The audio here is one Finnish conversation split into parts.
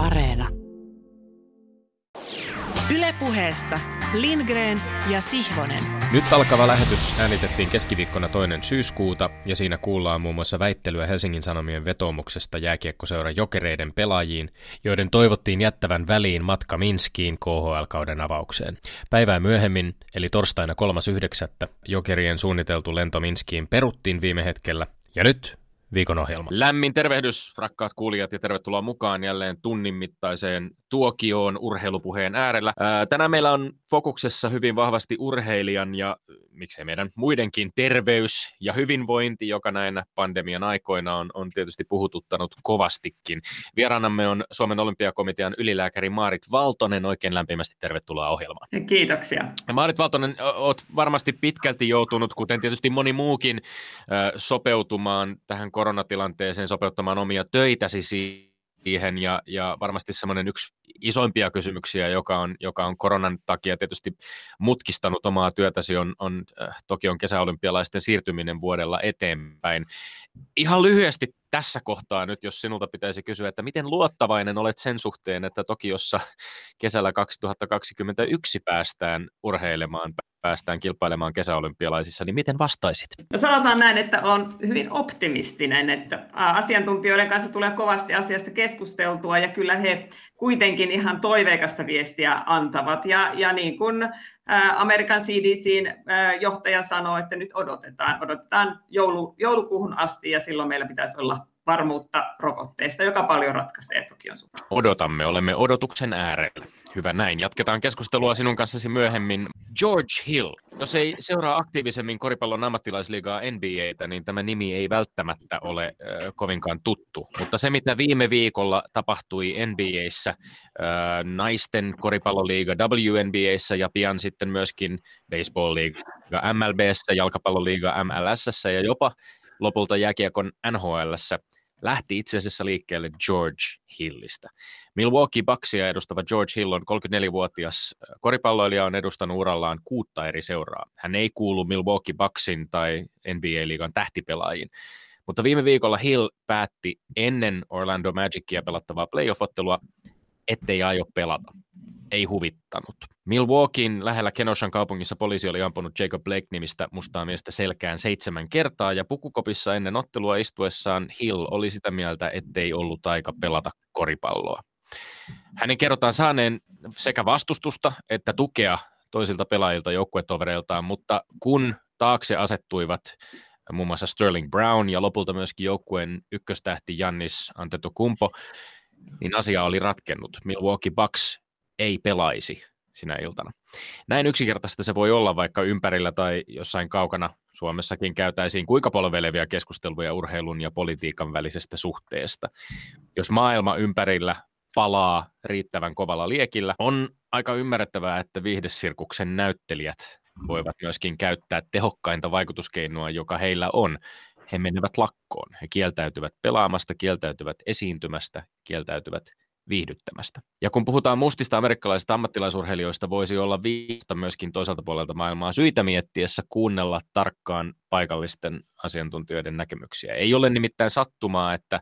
Areena. Ylepuheessa Lindgren ja Sihvonen. Nyt alkava lähetys äänitettiin keskiviikkona toinen syyskuuta ja siinä kuullaan muun muassa väittelyä Helsingin Sanomien vetoomuksesta jääkiekkoseura jokereiden pelaajiin, joiden toivottiin jättävän väliin matka Minskiin KHL-kauden avaukseen. Päivää myöhemmin, eli torstaina 3.9. jokerien suunniteltu lento Minskiin peruttiin viime hetkellä ja nyt viikon ohjelma. Lämmin tervehdys, rakkaat kuulijat, ja tervetuloa mukaan jälleen tunnin mittaiseen tuokioon urheilupuheen äärellä. Ää, tänään meillä on fokuksessa hyvin vahvasti urheilijan ja miksei meidän muidenkin terveys ja hyvinvointi, joka näinä pandemian aikoina on, on tietysti puhututtanut kovastikin. Vieraanamme on Suomen olympiakomitean ylilääkäri Maarit Valtonen. Oikein lämpimästi tervetuloa ohjelmaan. Kiitoksia. Ja Maarit Valtonen, olet varmasti pitkälti joutunut, kuten tietysti moni muukin, sopeutumaan tähän koronatilanteeseen, sopeuttamaan omia töitäsi siihen ja, ja varmasti semmoinen yksi isoimpia kysymyksiä, joka on, joka on koronan takia tietysti mutkistanut omaa työtäsi, on, on äh, Tokion kesäolympialaisten siirtyminen vuodella eteenpäin. Ihan lyhyesti tässä kohtaa nyt, jos sinulta pitäisi kysyä, että miten luottavainen olet sen suhteen, että Tokiossa kesällä 2021 päästään urheilemaan, päästään kilpailemaan kesäolympialaisissa, niin miten vastaisit? No sanotaan näin, että olen hyvin optimistinen, että asiantuntijoiden kanssa tulee kovasti asiasta keskusteltua ja kyllä he kuitenkin ihan toiveikasta viestiä antavat. Ja, ja niin kuin Amerikan CDCin johtaja sanoi, että nyt odotetaan, odotetaan joulu, joulukuuhun asti ja silloin meillä pitäisi olla varmuutta rokotteista, joka paljon ratkaisee Tokion suhteen. Odotamme, olemme odotuksen äärellä. Hyvä näin. Jatketaan keskustelua sinun kanssasi myöhemmin. George Hill. Jos ei seuraa aktiivisemmin koripallon ammattilaisliigaa NBAtä, niin tämä nimi ei välttämättä ole äh, kovinkaan tuttu. Mutta se, mitä viime viikolla tapahtui NBAssä, äh, naisten koripalloliiga WNBAssä ja pian sitten myöskin baseball-liiga MLBssä, jalkapalloliiga MLSssä ja jopa lopulta jääkiekon NHLssä – lähti itse asiassa liikkeelle George Hillistä. Milwaukee Bucksia edustava George Hill on 34-vuotias koripalloilija, on edustanut urallaan kuutta eri seuraa. Hän ei kuulu Milwaukee Bucksin tai NBA-liigan tähtipelaajiin. Mutta viime viikolla Hill päätti ennen Orlando Magicia pelattavaa playoff-ottelua, ettei aio pelata ei huvittanut. Milwaukeein lähellä Kenoshan kaupungissa poliisi oli ampunut Jacob Blake-nimistä mustaa miestä selkään seitsemän kertaa, ja pukukopissa ennen ottelua istuessaan Hill oli sitä mieltä, ettei ollut aika pelata koripalloa. Hänen kerrotaan saaneen sekä vastustusta että tukea toisilta pelaajilta joukkuetovereiltaan, mutta kun taakse asettuivat muun muassa Sterling Brown ja lopulta myöskin joukkueen ykköstähti Jannis Antetokounmpo, niin asia oli ratkennut. Milwaukee Bucks ei pelaisi sinä iltana. Näin yksinkertaista se voi olla, vaikka ympärillä tai jossain kaukana Suomessakin käytäisiin kuinka polvelevia keskusteluja urheilun ja politiikan välisestä suhteesta. Jos maailma ympärillä palaa riittävän kovalla liekillä, on aika ymmärrettävää, että viihdesirkuksen näyttelijät voivat myöskin käyttää tehokkainta vaikutuskeinoa, joka heillä on. He menevät lakkoon. He kieltäytyvät pelaamasta, kieltäytyvät esiintymästä, kieltäytyvät viihdyttämästä. Ja kun puhutaan mustista amerikkalaisista ammattilaisurheilijoista, voisi olla viista myöskin toiselta puolelta maailmaa syitä miettiessä kuunnella tarkkaan paikallisten asiantuntijoiden näkemyksiä. Ei ole nimittäin sattumaa, että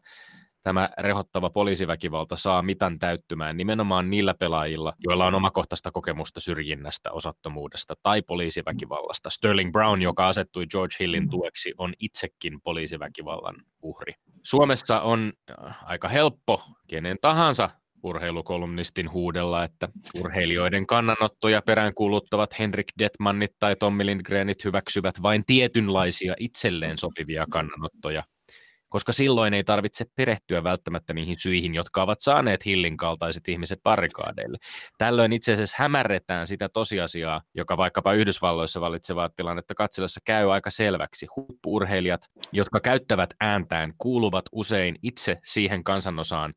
tämä rehottava poliisiväkivalta saa mitan täyttymään nimenomaan niillä pelaajilla, joilla on omakohtaista kokemusta syrjinnästä, osattomuudesta tai poliisiväkivallasta. Sterling Brown, joka asettui George Hillin tueksi, on itsekin poliisiväkivallan uhri. Suomessa on äh, aika helppo kenen tahansa urheilukolumnistin huudella, että urheilijoiden kannanottoja peräänkuuluttavat Henrik Detmannit tai Tommi Lindgrenit hyväksyvät vain tietynlaisia itselleen sopivia kannanottoja – koska silloin ei tarvitse perehtyä välttämättä niihin syihin, jotka ovat saaneet Hillin kaltaiset ihmiset barrikaadeille. Tällöin itse asiassa hämärretään sitä tosiasiaa, joka vaikkapa Yhdysvalloissa valitsevaa tilannetta katsellessa käy aika selväksi. Huippuurheilijat, jotka käyttävät ääntään, kuuluvat usein itse siihen kansanosaan,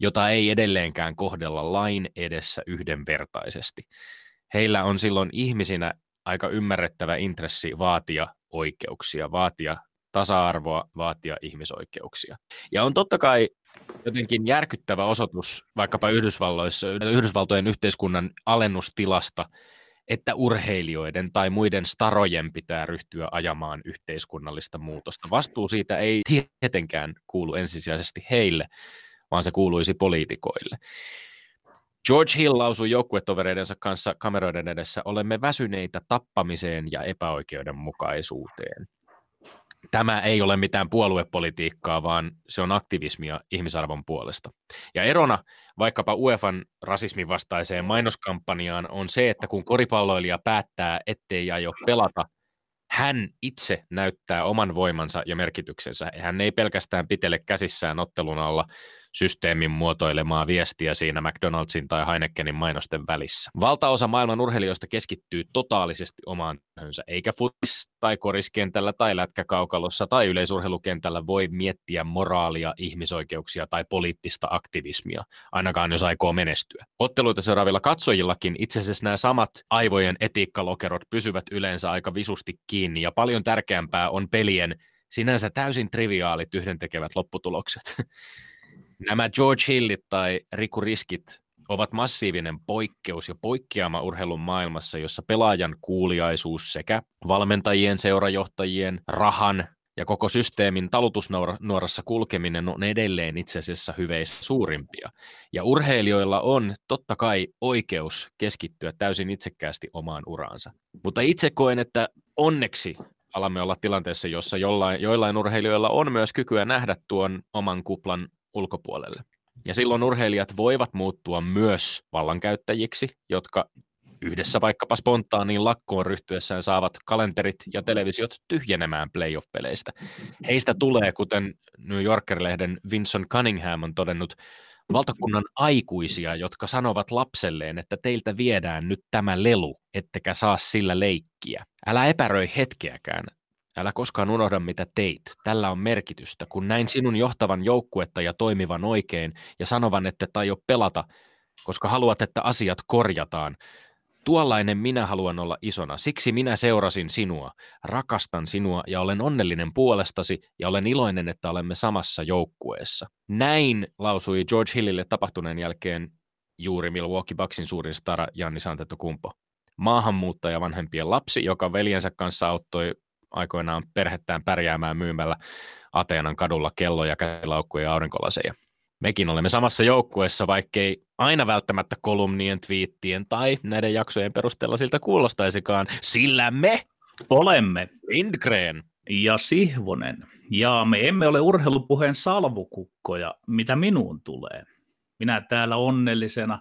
jota ei edelleenkään kohdella lain edessä yhdenvertaisesti. Heillä on silloin ihmisinä aika ymmärrettävä intressi vaatia oikeuksia, vaatia tasa-arvoa, vaatia ihmisoikeuksia. Ja on totta kai jotenkin järkyttävä osoitus vaikkapa Yhdysvalloissa, Yhdysvaltojen yhteiskunnan alennustilasta, että urheilijoiden tai muiden starojen pitää ryhtyä ajamaan yhteiskunnallista muutosta. Vastuu siitä ei tietenkään kuulu ensisijaisesti heille, vaan se kuuluisi poliitikoille. George Hill lausui joukkuetovereidensa kanssa kameroiden edessä, olemme väsyneitä tappamiseen ja epäoikeudenmukaisuuteen. Tämä ei ole mitään puoluepolitiikkaa, vaan se on aktivismia ihmisarvon puolesta. Ja erona vaikkapa UEFan rasismin vastaiseen mainoskampanjaan on se, että kun koripalloilija päättää, ettei aio pelata, hän itse näyttää oman voimansa ja merkityksensä. Hän ei pelkästään pitele käsissään ottelun alla, systeemin muotoilemaa viestiä siinä McDonaldsin tai Heinekenin mainosten välissä. Valtaosa maailman urheilijoista keskittyy totaalisesti omaan työhönsä, eikä futis tai koriskentällä tai lätkäkaukalossa tai yleisurheilukentällä voi miettiä moraalia, ihmisoikeuksia tai poliittista aktivismia, ainakaan jos aikoo menestyä. Otteluita seuraavilla katsojillakin itse asiassa nämä samat aivojen etiikkalokerot pysyvät yleensä aika visusti kiinni ja paljon tärkeämpää on pelien sinänsä täysin triviaalit yhdentekevät lopputulokset. Nämä George Hillit tai Riku Riskit ovat massiivinen poikkeus ja poikkeama urheilun maailmassa, jossa pelaajan kuuliaisuus sekä valmentajien, seurajohtajien, rahan ja koko systeemin talutusnuorassa kulkeminen on edelleen itse asiassa hyveistä suurimpia. Ja urheilijoilla on totta kai oikeus keskittyä täysin itsekkäästi omaan uraansa. Mutta itse koen, että onneksi alamme olla tilanteessa, jossa jollain, joillain urheilijoilla on myös kykyä nähdä tuon oman kuplan ulkopuolelle. Ja silloin urheilijat voivat muuttua myös vallankäyttäjiksi, jotka yhdessä vaikkapa spontaaniin lakkoon ryhtyessään saavat kalenterit ja televisiot tyhjenemään playoff-peleistä. Heistä tulee, kuten New Yorker-lehden Vincent Cunningham on todennut, valtakunnan aikuisia, jotka sanovat lapselleen, että teiltä viedään nyt tämä lelu, ettekä saa sillä leikkiä. Älä epäröi hetkeäkään. Älä koskaan unohda, mitä teit. Tällä on merkitystä. Kun näin sinun johtavan joukkuetta ja toimivan oikein ja sanovan, että tai jo pelata, koska haluat, että asiat korjataan. Tuollainen minä haluan olla isona. Siksi minä seurasin sinua. Rakastan sinua ja olen onnellinen puolestasi ja olen iloinen, että olemme samassa joukkueessa. Näin lausui George Hillille tapahtuneen jälkeen juuri Milwaukee Bucksin suurin stara Janni Kumpo. Maahanmuuttaja vanhempien lapsi, joka veljensä kanssa auttoi aikoinaan perhettään pärjäämään myymällä Ateenan kadulla kelloja, käsilaukkuja ja aurinkolaseja. Mekin olemme samassa joukkueessa, vaikkei aina välttämättä kolumnien, twiittien tai näiden jaksojen perusteella siltä kuulostaisikaan, sillä me olemme Lindgren ja Sihvonen. Ja me emme ole urheilupuheen salvukukkoja, mitä minuun tulee. Minä täällä onnellisena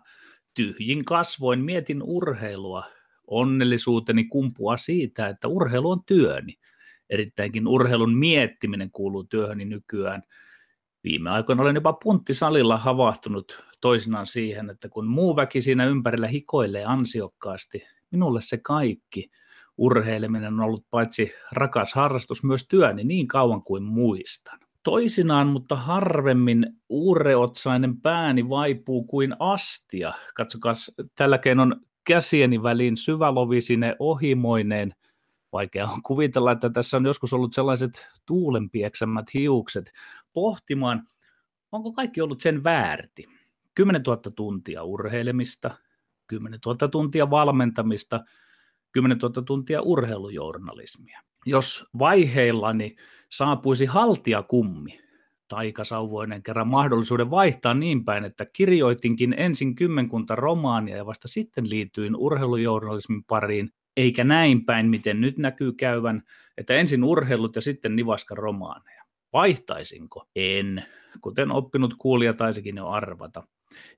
tyhjin kasvoin mietin urheilua onnellisuuteni kumpua siitä, että urheilu on työni. Erittäinkin urheilun miettiminen kuuluu työhöni nykyään. Viime aikoina olen jopa punttisalilla havahtunut toisinaan siihen, että kun muu väki siinä ympärillä hikoilee ansiokkaasti, minulle se kaikki urheileminen on ollut paitsi rakas harrastus myös työni niin kauan kuin muistan. Toisinaan, mutta harvemmin uureotsainen pääni vaipuu kuin astia. Katsokaa, tällä keinon käsieni väliin syvälovisine ohimoineen. Vaikea on kuvitella, että tässä on joskus ollut sellaiset tuulenpieksämät hiukset pohtimaan, onko kaikki ollut sen väärti. 10 000 tuntia urheilemista, 10 000 tuntia valmentamista, 10 000 tuntia urheilujournalismia. Jos vaiheillani saapuisi haltiakummi, taikasauvoinen kerran mahdollisuuden vaihtaa niin päin, että kirjoitinkin ensin kymmenkunta romaania ja vasta sitten liityin urheilujournalismin pariin, eikä näin päin, miten nyt näkyy käyvän, että ensin urheilut ja sitten nivaska romaaneja. Vaihtaisinko? En, kuten oppinut kuulija taisikin jo arvata.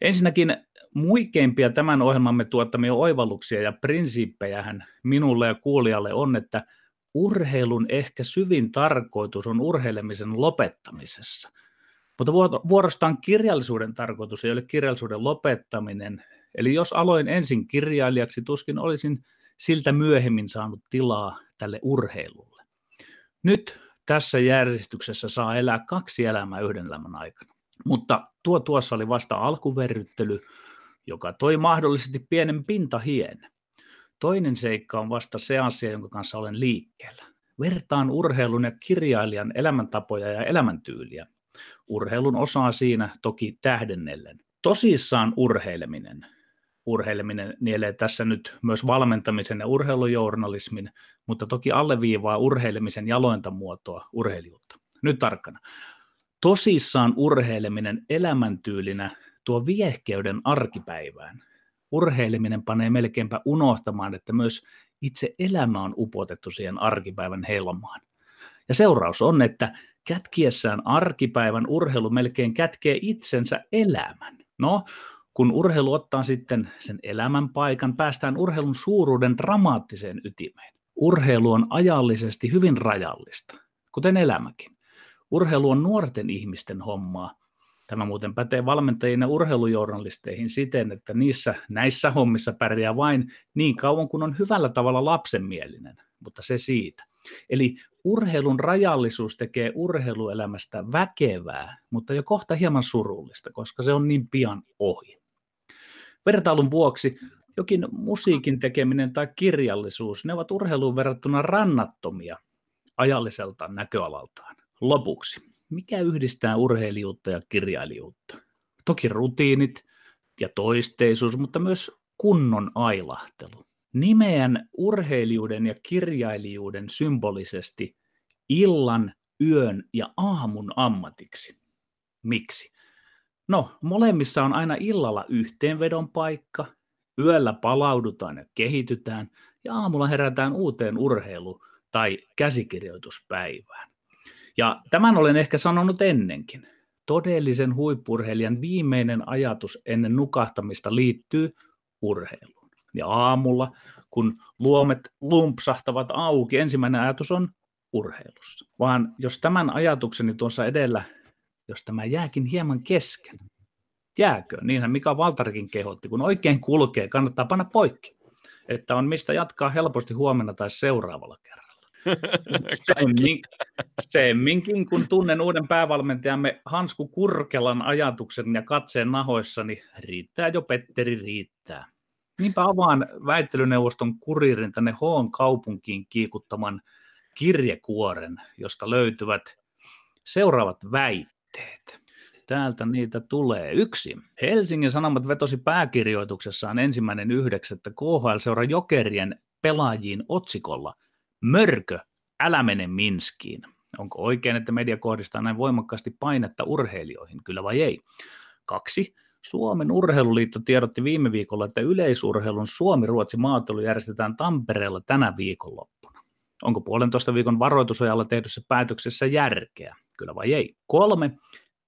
Ensinnäkin muikeimpia tämän ohjelmamme tuottamia oivalluksia ja prinsiippejähän minulle ja kuulijalle on, että – urheilun ehkä syvin tarkoitus on urheilemisen lopettamisessa. Mutta vuorostaan kirjallisuuden tarkoitus ei ole kirjallisuuden lopettaminen. Eli jos aloin ensin kirjailijaksi, tuskin olisin siltä myöhemmin saanut tilaa tälle urheilulle. Nyt tässä järjestyksessä saa elää kaksi elämää yhden elämän aikana. Mutta tuo tuossa oli vasta alkuverryttely, joka toi mahdollisesti pienen pintahien. Toinen seikka on vasta se asia, jonka kanssa olen liikkeellä. Vertaan urheilun ja kirjailijan elämäntapoja ja elämäntyyliä. Urheilun osaa siinä toki tähdennellen. Tosissaan urheileminen. Urheileminen nielee tässä nyt myös valmentamisen ja urheilujournalismin, mutta toki alleviivaa urheilemisen jalointa muotoa, urheilijuutta. Nyt tarkkana. tosissaan urheileminen elämäntyylinä tuo viehkeyden arkipäivään. Urheileminen panee melkeinpä unohtamaan, että myös itse elämä on upotettu siihen arkipäivän helmaan. Ja seuraus on, että kätkiessään arkipäivän urheilu melkein kätkee itsensä elämän. No, kun urheilu ottaa sitten sen elämän paikan, päästään urheilun suuruuden dramaattiseen ytimeen. Urheilu on ajallisesti hyvin rajallista, kuten elämäkin. Urheilu on nuorten ihmisten hommaa. Tämä muuten pätee valmentajien ja urheilujournalisteihin siten, että niissä näissä hommissa pärjää vain niin kauan kuin on hyvällä tavalla lapsenmielinen, mutta se siitä. Eli urheilun rajallisuus tekee urheiluelämästä väkevää, mutta jo kohta hieman surullista, koska se on niin pian ohi. Vertailun vuoksi jokin musiikin tekeminen tai kirjallisuus, ne ovat urheiluun verrattuna rannattomia ajalliselta näköalaltaan. Lopuksi, mikä yhdistää urheilijuutta ja kirjailijuutta? Toki rutiinit ja toisteisuus, mutta myös kunnon ailahtelu. Nimeän urheilijuuden ja kirjailijuuden symbolisesti illan, yön ja aamun ammatiksi. Miksi? No, molemmissa on aina illalla yhteenvedon paikka, yöllä palaudutaan ja kehitytään ja aamulla herätään uuteen urheilu- tai käsikirjoituspäivään. Ja tämän olen ehkä sanonut ennenkin. Todellisen huippurheilijan viimeinen ajatus ennen nukahtamista liittyy urheiluun. Ja aamulla, kun luomet lumpsahtavat auki, ensimmäinen ajatus on urheilussa. Vaan jos tämän ajatukseni tuossa edellä, jos tämä jääkin hieman kesken, jääkö? Niinhän Mika Valtarikin kehotti, kun oikein kulkee, kannattaa panna poikki, että on mistä jatkaa helposti huomenna tai seuraavalla kerralla. Semmin, semminkin, kun tunnen uuden päävalmentajamme Hansku Kurkelan ajatuksen ja katseen nahoissani, riittää jo Petteri riittää. Niinpä avaan väittelyneuvoston kuririn tänne Hoon kaupunkiin kiikuttaman kirjekuoren, josta löytyvät seuraavat väitteet. Täältä niitä tulee. Yksi. Helsingin Sanomat vetosi pääkirjoituksessaan ensimmäinen yhdeksättä KHL-seura Jokerien pelaajiin otsikolla Mörkö, älä mene Minskiin. Onko oikein, että media kohdistaa näin voimakkaasti painetta urheilijoihin, kyllä vai ei? Kaksi. Suomen urheiluliitto tiedotti viime viikolla, että yleisurheilun Suomi-Ruotsi maatelu järjestetään Tampereella tänä viikonloppuna. Onko puolentoista viikon varoitusajalla tehdyssä päätöksessä järkeä, kyllä vai ei? Kolme.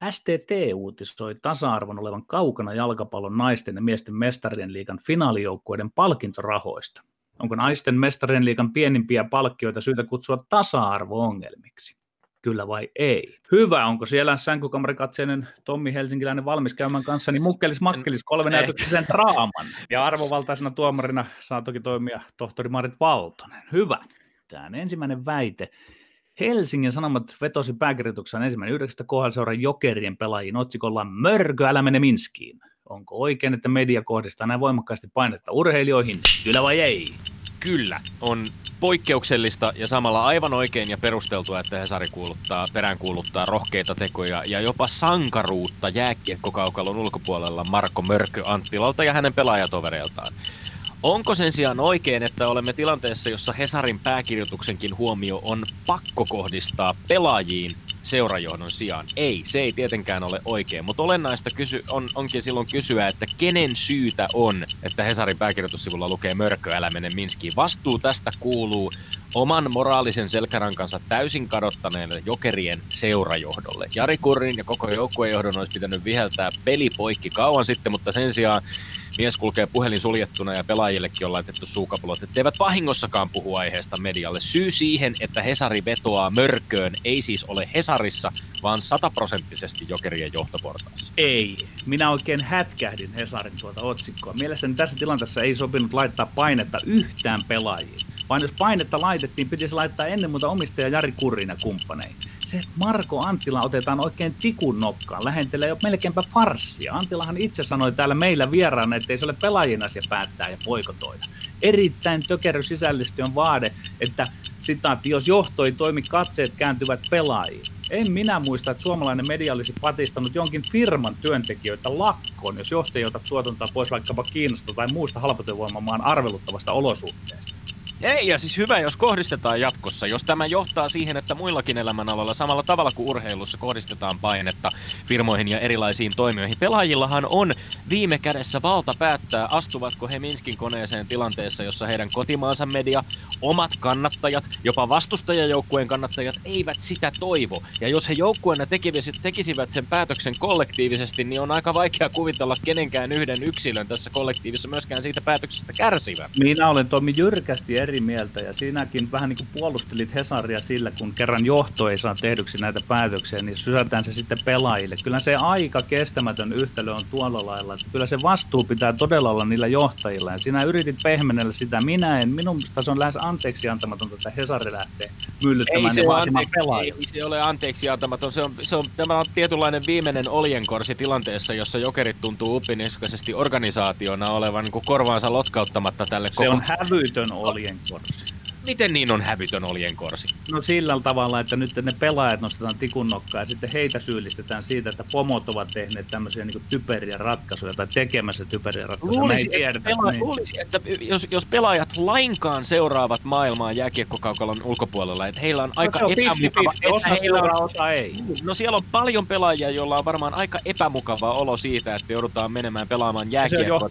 STT uutisoi tasa-arvon olevan kaukana jalkapallon naisten ja miesten mestarien liigan finaalijoukkueiden palkintorahoista. Onko naisten mestarien liigan pienimpiä palkkioita syytä kutsua tasa-arvo-ongelmiksi? Kyllä vai ei? Hyvä, onko siellä sänkykamarikatseinen Tommi Helsinkiläinen valmis käymään kanssa, niin mukkelis makkelis kolme näytöksisen draaman. Ja arvovaltaisena tuomarina saa toki toimia tohtori Marit Valtonen. Hyvä. Tämä ensimmäinen väite. Helsingin Sanomat vetosi pääkirjoituksessaan ensimmäinen yhdeksästä kohdalla seuran jokerien pelaajiin otsikolla Mörkö, älä mene Minskiin. Onko oikein, että media kohdistaa näin voimakkaasti painetta urheilijoihin? Kyllä vai ei? Kyllä, on poikkeuksellista ja samalla aivan oikein ja perusteltua, että Hesari kuuluttaa, peräänkuuluttaa rohkeita tekoja ja jopa sankaruutta jääkiekkokaukalon ulkopuolella Marko Mörkö Anttilalta ja hänen pelaajatovereiltaan. Onko sen sijaan oikein, että olemme tilanteessa, jossa Hesarin pääkirjoituksenkin huomio on pakko kohdistaa pelaajiin seurajohdon sijaan? Ei, se ei tietenkään ole oikein, mutta olennaista kysy- on, onkin silloin kysyä, että kenen syytä on, että Hesarin pääkirjoitussivulla lukee mörkö, älä mene Minskiin. Vastuu tästä kuuluu oman moraalisen selkärankansa täysin kadottaneelle jokerien seurajohdolle. Jari Kurrin ja koko joukkuejohdon olisi pitänyt viheltää peli poikki kauan sitten, mutta sen sijaan mies kulkee puhelin suljettuna ja pelaajillekin on laitettu suukapulot, etteivät vahingossakaan puhu aiheesta medialle. Syy siihen, että Hesari vetoaa mörköön, ei siis ole Hesarissa, vaan sataprosenttisesti jokerien johtoportaassa. Ei. Minä oikein hätkähdin Hesarin tuota otsikkoa. Mielestäni tässä tilanteessa ei sopinut laittaa painetta yhtään pelaajiin. Vaan jos painetta laitettiin, pitäisi laittaa ennen muuta omistaja Jari Kurrin ja kumppaneihin se, että Marko Anttila otetaan oikein tikun nokkaan, lähentelee jo melkeinpä farssia. Anttilahan itse sanoi täällä meillä vieraana, että ei se ole pelaajien asia päättää ja poikotoida. Erittäin tökerry sisällisesti on vaade, että sitaatti, jos johto ei toimi, katseet kääntyvät pelaajiin. En minä muista, että suomalainen media olisi patistanut jonkin firman työntekijöitä lakkoon, jos johto ei ota tuotantoa pois vaikkapa Kiinasta tai muusta halpatyövoimamaan arveluttavasta olosuhteesta. Ei, ja siis hyvä, jos kohdistetaan jatkossa. Jos tämä johtaa siihen, että muillakin elämänaloilla samalla tavalla kuin urheilussa kohdistetaan painetta firmoihin ja erilaisiin toimijoihin. Pelaajillahan on viime kädessä valta päättää, astuvatko he Minskin koneeseen tilanteessa, jossa heidän kotimaansa media, omat kannattajat, jopa vastustajajoukkueen kannattajat eivät sitä toivo. Ja jos he joukkueena tekisivät sen päätöksen kollektiivisesti, niin on aika vaikea kuvitella kenenkään yhden yksilön tässä kollektiivissa myöskään siitä päätöksestä kärsivän. Minä olen Tomi jyrkästi eri mieltä ja siinäkin vähän niin kuin puolustelit Hesaria sillä, kun kerran johto ei saa tehdyksi näitä päätöksiä, niin sysätään se sitten pelaajille. Kyllä se aika kestämätön yhtälö on tuolla lailla, että kyllä se vastuu pitää todella olla niillä johtajilla. Ja sinä yritit pehmenellä sitä, minä en, minun mielestä se on lähes anteeksi antamatonta, että Hesari lähtee myllyttämään ei se, ole anteeksi, ei se ole anteeksi antamaton, se on, se on, tämä on tietynlainen viimeinen oljenkorsi tilanteessa, jossa jokerit tuntuu uppiniskaisesti organisaationa olevan niin korvaansa lotkauttamatta tälle se koko... on hävytön oljenkorsi. Miten niin on hävytön oljenkorsi? No sillä tavalla, että nyt ne pelaajat nostetaan tikun nokkaan ja sitten heitä syyllistetään siitä, että pomot ovat tehneet tämmöisiä niin typeriä ratkaisuja tai tekemässä typeriä ratkaisuja. Luulisi, että, tiedetä, pela- niin. luulisi, että jos, jos pelaajat lainkaan seuraavat maailmaa jääkiekkokaukalon ulkopuolella, että heillä on no aika no, epämukava... Osa heillä on, osa ei. No siellä on paljon pelaajia, joilla on varmaan aika epämukava olo siitä, että joudutaan menemään pelaamaan jääkiekkoa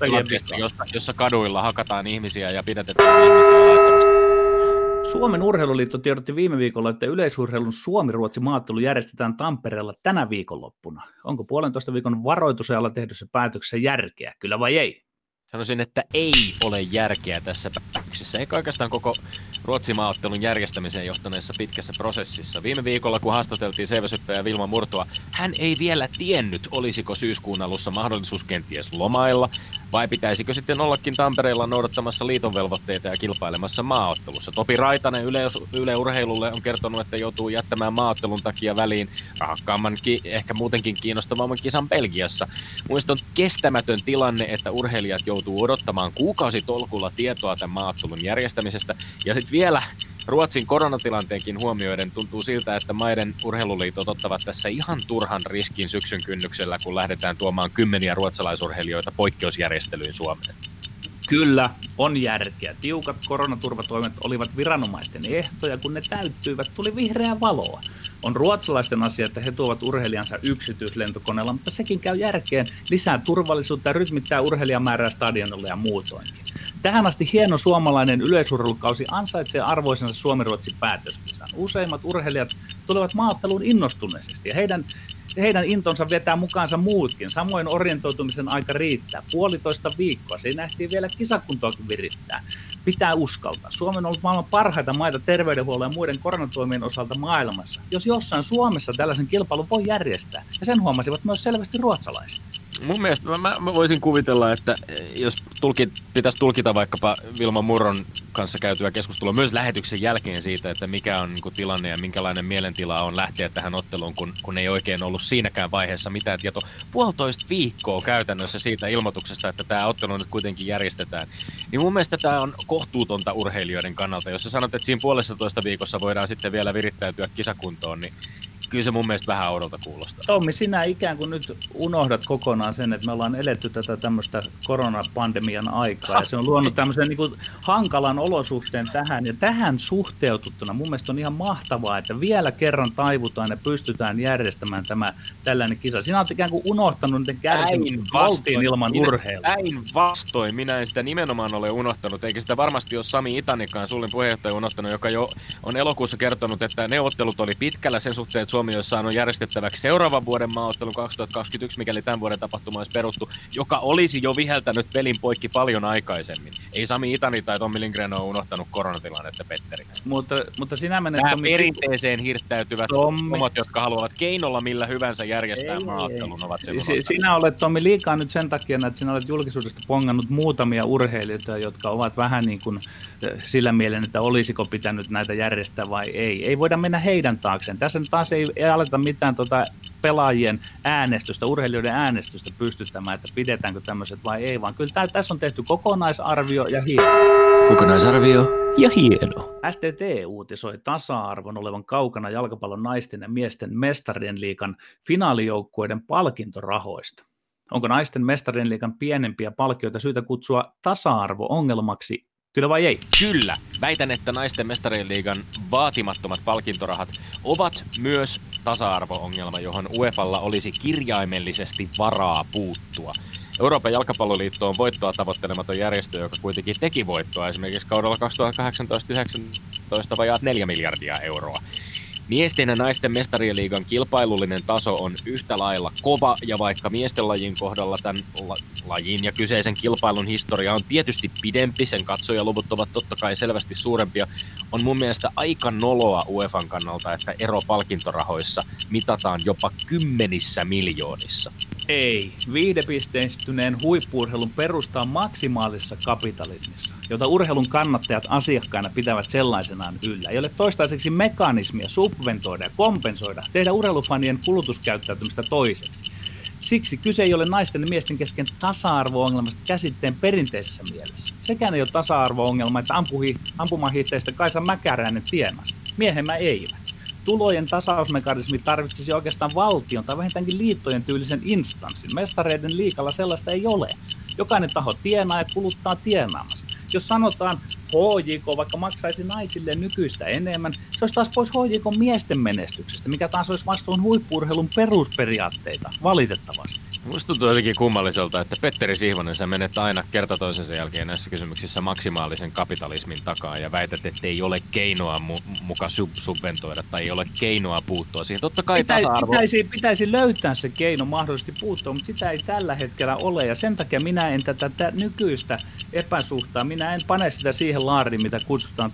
jossa, jossa kaduilla hakataan ihmisiä ja pidetään ihmisiä. Suomen urheiluliitto tiedotti viime viikolla, että yleisurheilun Suomi-Ruotsi maattelu järjestetään Tampereella tänä viikonloppuna. Onko puolentoista viikon varoitusajalla tehdyssä päätöksessä järkeä, kyllä vai ei? Sanoisin, että ei ole järkeä tässä päätöksessä, eikä oikeastaan koko Ruotsin maaottelun järjestämiseen johtaneessa pitkässä prosessissa. Viime viikolla, kun haastateltiin Seiväsyppä ja Vilma Murtoa, hän ei vielä tiennyt, olisiko syyskuun alussa mahdollisuus kenties lomailla, vai pitäisikö sitten ollakin Tampereella noudattamassa liiton velvoitteita ja kilpailemassa maaottelussa? Topi Raitanen Yle, Yle on kertonut, että joutuu jättämään maaottelun takia väliin rahakkaamman, ehkä muutenkin kiinnostavamman kisan Belgiassa. Muista on kestämätön tilanne, että urheilijat joutuu odottamaan kuukausitolkulla tietoa tämän maaottelun järjestämisestä. Ja sitten vielä Ruotsin koronatilanteenkin huomioiden tuntuu siltä, että maiden urheiluliitot ottavat tässä ihan turhan riskin syksyn kynnyksellä, kun lähdetään tuomaan kymmeniä ruotsalaisurheilijoita poikkeusjärjestelyyn Suomeen. Kyllä, on järkeä. Tiukat koronaturvatoimet olivat viranomaisten ehtoja, kun ne täyttyivät, tuli vihreää valoa. On ruotsalaisten asia, että he tuovat urheilijansa yksityislentokoneella, mutta sekin käy järkeen, lisää turvallisuutta ja rytmittää urheilijamäärää stadionilla ja muutoinkin. Tähän asti hieno suomalainen yleisurheilukausi ansaitsee arvoisensa Suomi-Ruotsin päätöskisan. Useimmat urheilijat tulevat maatteluun innostuneisesti ja heidän heidän intonsa vetää mukaansa muutkin. Samoin orientoitumisen aika riittää. Puolitoista viikkoa. Se nähtiin vielä kisakuntoakin virittää. Pitää uskaltaa. Suomi on ollut maailman parhaita maita terveydenhuollon ja muiden koronatoimien osalta maailmassa. Jos jossain Suomessa tällaisen kilpailun voi järjestää, ja sen huomasivat myös selvästi ruotsalaiset. Mun mielestä mä, mä voisin kuvitella, että jos tulkit, pitäisi tulkita vaikkapa Vilma Murron kanssa käytyä keskustelua myös lähetyksen jälkeen siitä, että mikä on niin tilanne ja minkälainen mielentila on lähteä tähän otteluun, kun, kun ei oikein ollut siinäkään vaiheessa mitään tietoa. Puolitoista viikkoa käytännössä siitä ilmoituksesta, että tämä ottelu nyt kuitenkin järjestetään. Niin mun mielestä tämä on kohtuutonta urheilijoiden kannalta. Jos sä sanot, että siinä puolessa toista viikossa voidaan sitten vielä virittäytyä kisakuntoon, niin kyllä se mun mielestä vähän oudolta kuulostaa. Tommi, sinä ikään kuin nyt unohdat kokonaan sen, että me ollaan eletty tätä tämmöistä koronapandemian aikaa, ja se on luonut tämmöisen niin kuin hankalan olosuhteen tähän, ja tähän suhteututtuna mun mielestä on ihan mahtavaa, että vielä kerran taivutaan ja pystytään järjestämään tämä tällainen kisa. Sinä olet ikään kuin unohtanut niiden kärsimyksen ilman urheilua. Päin vastoin, minä en sitä nimenomaan ole unohtanut, eikä sitä varmasti ole Sami Itanikaan, sullin puheenjohtaja, unohtanut, joka jo on elokuussa kertonut, että neuvottelut oli pitkällä sen suhteen, että Suomi olisi saanut järjestettäväksi seuraavan vuoden maaottelu 2021, mikäli tämän vuoden tapahtuma olisi peruttu, joka olisi jo viheltänyt pelin poikki paljon aikaisemmin. Ei Sami Itani tai Tommi Lindgren ole unohtanut koronatilannetta, Petteri. Mutta, mutta sinä menet... Nämä Tommi... perinteeseen hirttäytyvät Tommi... homot, jotka haluavat keinolla millä hyvänsä järjestää maaottelun, ovat sen Sinä olet Tommi liikaa nyt sen takia, että sinä olet julkisuudesta pongannut muutamia urheilijoita, jotka ovat vähän niin kuin eh, sillä mielen, että olisiko pitänyt näitä järjestää vai ei. Ei voida mennä heidän taakseen. Tässä taas ei, ei aleta mitään tota pelaajien äänestystä, urheilijoiden äänestystä pystyttämään, että pidetäänkö tämmöiset vai ei, vaan kyllä tää, tässä on tehty kokonaisarvio ja hieno. Kokonaisarvio ja hieno. STT uutisoi tasa-arvon olevan kaukana jalkapallon naisten ja miesten mestarien liikan finaalijoukkueiden palkintorahoista. Onko naisten mestarien liikan pienempiä palkkioita syytä kutsua tasa-arvo-ongelmaksi Kyllä vai ei? Kyllä. Väitän, että naisten mestarien liigan vaatimattomat palkintorahat ovat myös tasa-arvo-ongelma, johon UEFalla olisi kirjaimellisesti varaa puuttua. Euroopan jalkapalloliitto on voittoa tavoittelematon järjestö, joka kuitenkin teki voittoa esimerkiksi kaudella 2018-2019 vajaat 4 miljardia euroa. Miesten ja naisten mestariliigan kilpailullinen taso on yhtä lailla kova, ja vaikka miesten lajin kohdalla tämän la- lajin ja kyseisen kilpailun historia on tietysti pidempi, sen katsojaluvut ovat totta kai selvästi suurempia, on mun mielestä aika noloa UEFan kannalta, että ero palkintorahoissa mitataan jopa kymmenissä miljoonissa. Ei. Viihdepisteistyneen huippuurheilun perustaa maksimaalisessa kapitalismissa, jota urheilun kannattajat asiakkaina pitävät sellaisenaan yllä. Ei ole toistaiseksi mekanismia subventoida ja kompensoida, tehdä urheilufanien kulutuskäyttäytymistä toiseksi. Siksi kyse ei ole naisten ja miesten kesken tasa-arvo-ongelmasta käsitteen perinteisessä mielessä. Sekään ei ole tasa-arvo-ongelma, että ampumahiitteistä Kaisa Mäkäräinen tienas. Miehemmä eivät. Tulojen tasausmekanismi tarvitsisi oikeastaan valtion tai vähintäänkin liittojen tyylisen instanssin. Mestareiden liikalla sellaista ei ole. Jokainen taho tienaa ja kuluttaa tienaamassa. Jos sanotaan HJK vaikka maksaisi naisille nykyistä enemmän, se olisi taas pois HJK miesten menestyksestä, mikä taas olisi vastuun huippuurheilun perusperiaatteita, valitettavasti. Musta tuntuu jotenkin kummalliselta, että Petteri Sihvonen, sä menet aina kerta toisensa jälkeen näissä kysymyksissä maksimaalisen kapitalismin takaa ja väität, että ei ole keinoa mu- muka sub- subventoida tai ei ole keinoa puuttua siihen. Totta kai Pitäisi, tasa-arvo... pitäisi, pitäisi löytää se keino mahdollisesti puuttua, mutta sitä ei tällä hetkellä ole. Ja sen takia minä en tätä, tätä nykyistä epäsuhtaa, minä en pane sitä siihen laariin, mitä kutsutaan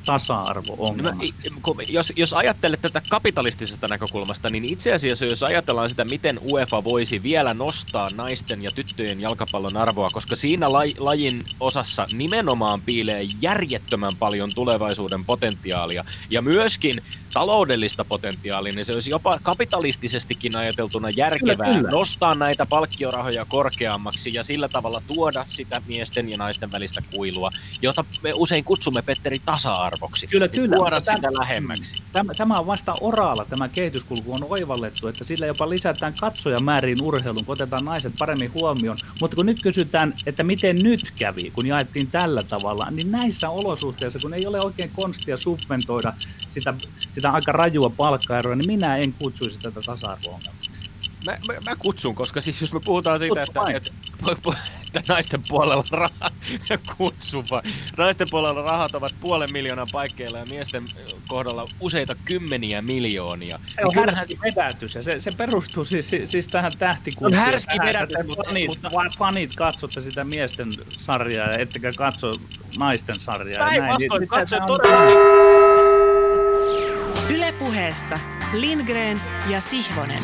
No mä- i- kun- jos, jos ajattelet tätä kapitalistisesta näkökulmasta, niin itse asiassa jos ajatellaan sitä, miten UEFA voisi vielä nostaa naisten ja tyttöjen jalkapallon arvoa, koska siinä laj, lajin osassa nimenomaan piilee järjettömän paljon tulevaisuuden potentiaalia. Ja myöskin taloudellista potentiaalia, niin se olisi jopa kapitalistisestikin ajateltuna järkevää Kyllä, kyllä. nostaa näitä palkkiorahoja korkeammaksi ja sillä tavalla tuoda sitä miesten ja naisten välistä kuilua, jota me usein kutsumme Petteri tasa-arvoksi. Kyllä, Niin kyllä, Tuoda sitä tämä- lähemmäksi. Tämä, tämä on vasta oraalla, tämä kehityskulku on oivallettu, että sillä jopa lisätään katsojamääriin urheilun, kun otetaan naiset paremmin huomioon. Mutta kun nyt kysytään, että miten nyt kävi, kun jaettiin tällä tavalla, niin näissä olosuhteissa, kun ei ole oikein konstia subventoida sitä, sitä aika rajua palkkaeroa, niin minä en kutsuisi tätä tasa-arvo-ongelmaksi. Mä, mä, mä kutsun, koska siis jos me puhutaan siitä, Kutsu että, että, että naisten puolella rahat, kutsu vaan. Naisten puolella rahat ovat puolen miljoonan paikkeilla ja miesten kohdalla useita kymmeniä miljoonia. Se on härski vedätys ja se, se perustuu siis, siis- siis tähän tähtikulttuuriin. On härski Tähän, vedätys, että mutta- fanit, mutta- mutta... fanit katsotte sitä miesten sarjaa, ettekä katso naisten sarjaa. ja. Päinvastoin, Niin- katso tämä on- todellakin. Yle puheessa Lindgren ja Sihvonen.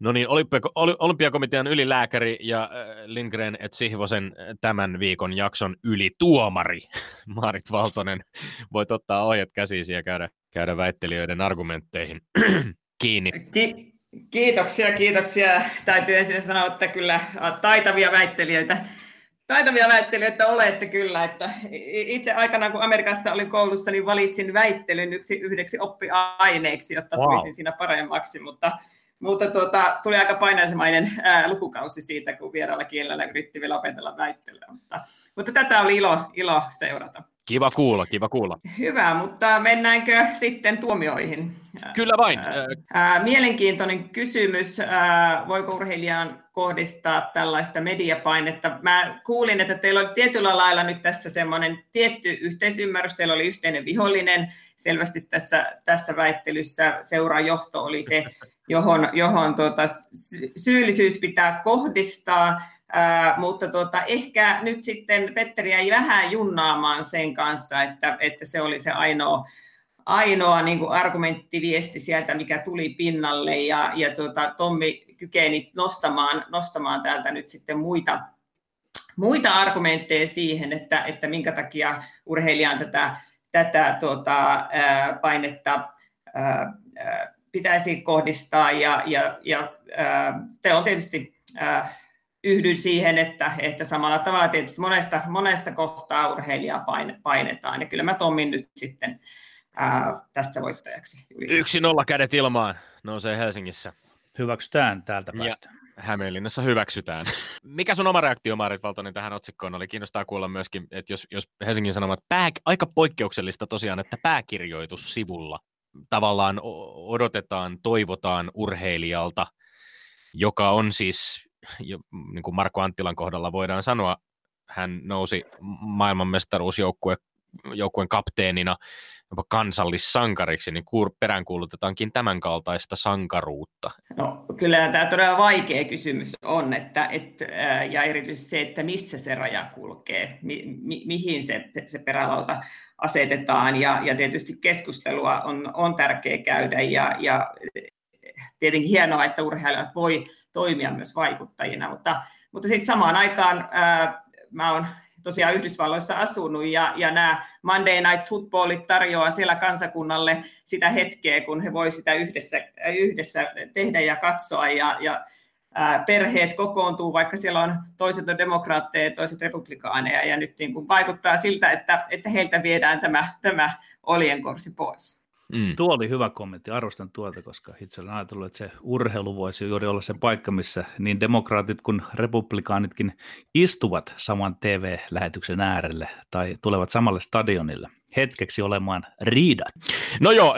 No niin, olympiakomitean ylilääkäri ja äh, Lindgren et Sihvosen äh, tämän viikon jakson ylituomari Maarit Valtonen. Voit ottaa ohjat käsiisi ja käydä, käydä väittelijöiden argumentteihin kiinni. Ki- kiitoksia, kiitoksia. Täytyy ensin sanoa, että kyllä ä, taitavia väittelijöitä, taitavia väittelijöitä olette kyllä. Että itse aikana, kun Amerikassa olin koulussa, niin valitsin väittelyn yksi, yhdeksi oppiaineeksi, jotta Wow. tulisin siinä paremmaksi, mutta mutta tuota, tuli aika painaisemainen ää, lukukausi siitä, kun vieraalla kielellä yritti vielä opetella väittelyä. Mutta, mutta tätä oli ilo, ilo seurata. Kiva kuulla, kiva kuulla. Hyvä, mutta mennäänkö sitten tuomioihin? Kyllä vain. Ää, ää, Mielenkiintoinen kysymys. Ää, Voiko urheilijaan kohdistaa tällaista mediapainetta? Mä kuulin, että teillä oli tietyllä lailla nyt tässä semmoinen tietty yhteisymmärrys. Teillä oli yhteinen vihollinen. Selvästi tässä, tässä väittelyssä seurajohto oli se, johon, johon tuota, sy- syyllisyys pitää kohdistaa. Ää, mutta tuota, ehkä nyt sitten Petteri jäi vähän junnaamaan sen kanssa, että, että se oli se ainoa, ainoa niin argumenttiviesti sieltä, mikä tuli pinnalle, ja, ja tuota, Tommi kykeni nostamaan, nostamaan täältä nyt sitten muita, muita argumentteja siihen, että, että minkä takia urheilijan tätä, tätä tuota, painetta pitäisi kohdistaa, ja, ja, ja se on tietysti yhdyn siihen, että, että samalla tavalla tietysti monesta, monesta kohtaa urheilijaa paine, painetaan, ja kyllä mä Tommin nyt sitten ää, tässä voittajaksi. Yksi nolla kädet ilmaan nousee Helsingissä. Hyväksytään täältä Ja- päästä. Hämeenlinnassa hyväksytään. Mikä sun oma reaktio, Maarit Valtonen, tähän otsikkoon oli? Kiinnostaa kuulla myöskin, että jos, jos Helsingin Sanomat, pää, aika poikkeuksellista tosiaan, että pääkirjoitus sivulla tavallaan odotetaan, toivotaan urheilijalta, joka on siis, niin kuin Marko Anttilan kohdalla voidaan sanoa, hän nousi maailmanmestaruusjoukkueen joukkueen kapteenina jopa kansallissankariksi, niin peräänkuulutetaankin tämän kaltaista sankaruutta? No kyllä tämä todella vaikea kysymys on, että, et, ja erityisesti se, että missä se raja kulkee, mi, mi, mihin se, se perälauta asetetaan, ja, ja tietysti keskustelua on, on tärkeää käydä, ja, ja tietenkin hienoa, että urheilijat voi toimia myös vaikuttajina, mutta, mutta sitten samaan aikaan ää, mä oon tosiaan Yhdysvalloissa asunut ja, ja nämä Monday Night Footballit tarjoaa siellä kansakunnalle sitä hetkeä, kun he voi sitä yhdessä, yhdessä tehdä ja katsoa ja, ja perheet kokoontuu, vaikka siellä on toiset on demokraatteja ja toiset republikaaneja ja nyt niin kuin vaikuttaa siltä, että, että heiltä viedään tämä, tämä olienkorsi pois. Mm. Tuo oli hyvä kommentti, arvostan tuota, koska itse olen ajatellut, että se urheilu voisi juuri olla se paikka, missä niin demokraatit kuin republikaanitkin istuvat saman TV-lähetyksen äärelle tai tulevat samalle stadionille hetkeksi olemaan riidat. No joo,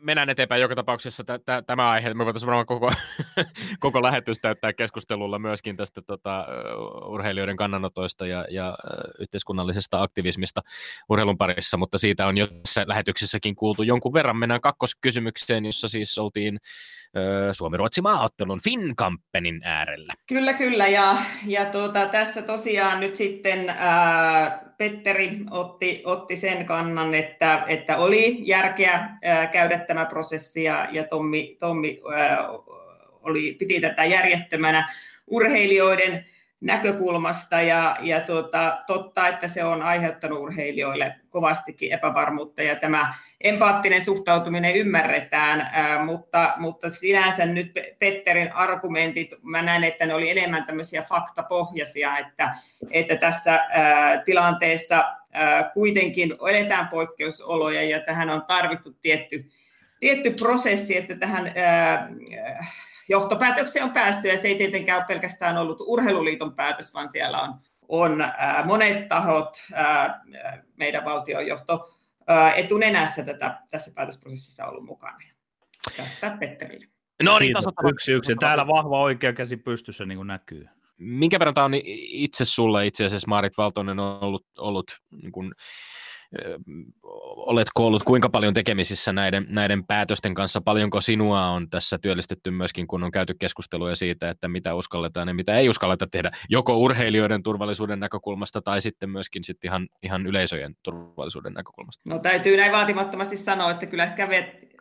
mennään eteenpäin joka tapauksessa. Tämä aihe, me voitaisiin varmaan koko, koko lähetys täyttää keskustelulla myöskin tästä tota, urheilijoiden kannanotoista ja, ja yhteiskunnallisesta aktivismista urheilun parissa, mutta siitä on jo tässä lähetyksessäkin kuultu jonkun verran. Mennään kakkoskysymykseen, jossa siis oltiin Suomi-Ruotsi maaottelun Finnkampenin äärellä. Kyllä, kyllä. Ja, ja tuota, tässä tosiaan nyt sitten ää, Petteri otti, otti sen kannan, että, että oli järkeä ää, käydä tämä prosessi ja, ja Tommi, Tommi ää, oli, piti tätä järjettömänä urheilijoiden näkökulmasta ja, ja tuota, totta, että se on aiheuttanut urheilijoille kovastikin epävarmuutta ja tämä empaattinen suhtautuminen ymmärretään, ää, mutta, mutta sinänsä nyt Petterin argumentit, mä näen, että ne oli enemmän tämmöisiä faktapohjaisia, että, että tässä ää, tilanteessa ää, kuitenkin eletään poikkeusoloja ja tähän on tarvittu tietty, tietty prosessi, että tähän ää, johtopäätöksiä on päästy, ja se ei tietenkään ole pelkästään ollut urheiluliiton päätös, vaan siellä on, on ää, monet tahot, ää, meidän valtionjohto ää, etunenässä tätä, tässä päätösprosessissa ollut mukana. Tästä Petterille. No niin, yksi yksi. Täällä vahva oikea käsi pystyssä niin kuin näkyy. Minkä verran tämä on itse sulle itse asiassa Marit Valtonen on ollut, ollut niin kuin, oletko ollut kuinka paljon tekemisissä näiden, näiden päätösten kanssa? Paljonko sinua on tässä työllistetty myöskin, kun on käyty keskusteluja siitä, että mitä uskalletaan ja mitä ei uskalleta tehdä, joko urheilijoiden turvallisuuden näkökulmasta tai sitten myöskin sit ihan, ihan yleisöjen turvallisuuden näkökulmasta? No täytyy näin vaatimattomasti sanoa, että kyllä kädet,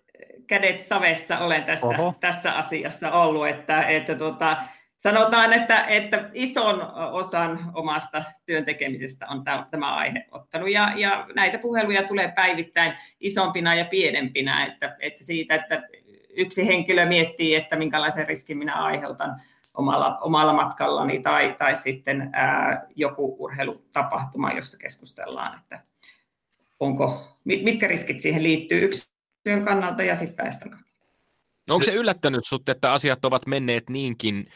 kädet savessa olen tässä, tässä asiassa ollut, että, että tuota, sanotaan, että, että ison osan omasta työntekemisestä on tämä aihe ottanut. Ja, ja näitä puheluja tulee päivittäin isompina ja pienempinä, että, että siitä, että yksi henkilö miettii, että minkälaisen riskin minä aiheutan omalla, omalla matkallani, tai, tai sitten ää, joku urheilutapahtuma, josta keskustellaan, että onko, mitkä riskit siihen liittyy yksilön kannalta ja sitten väestön kannalta. No onko se yllättänyt sinut, että asiat ovat menneet niinkin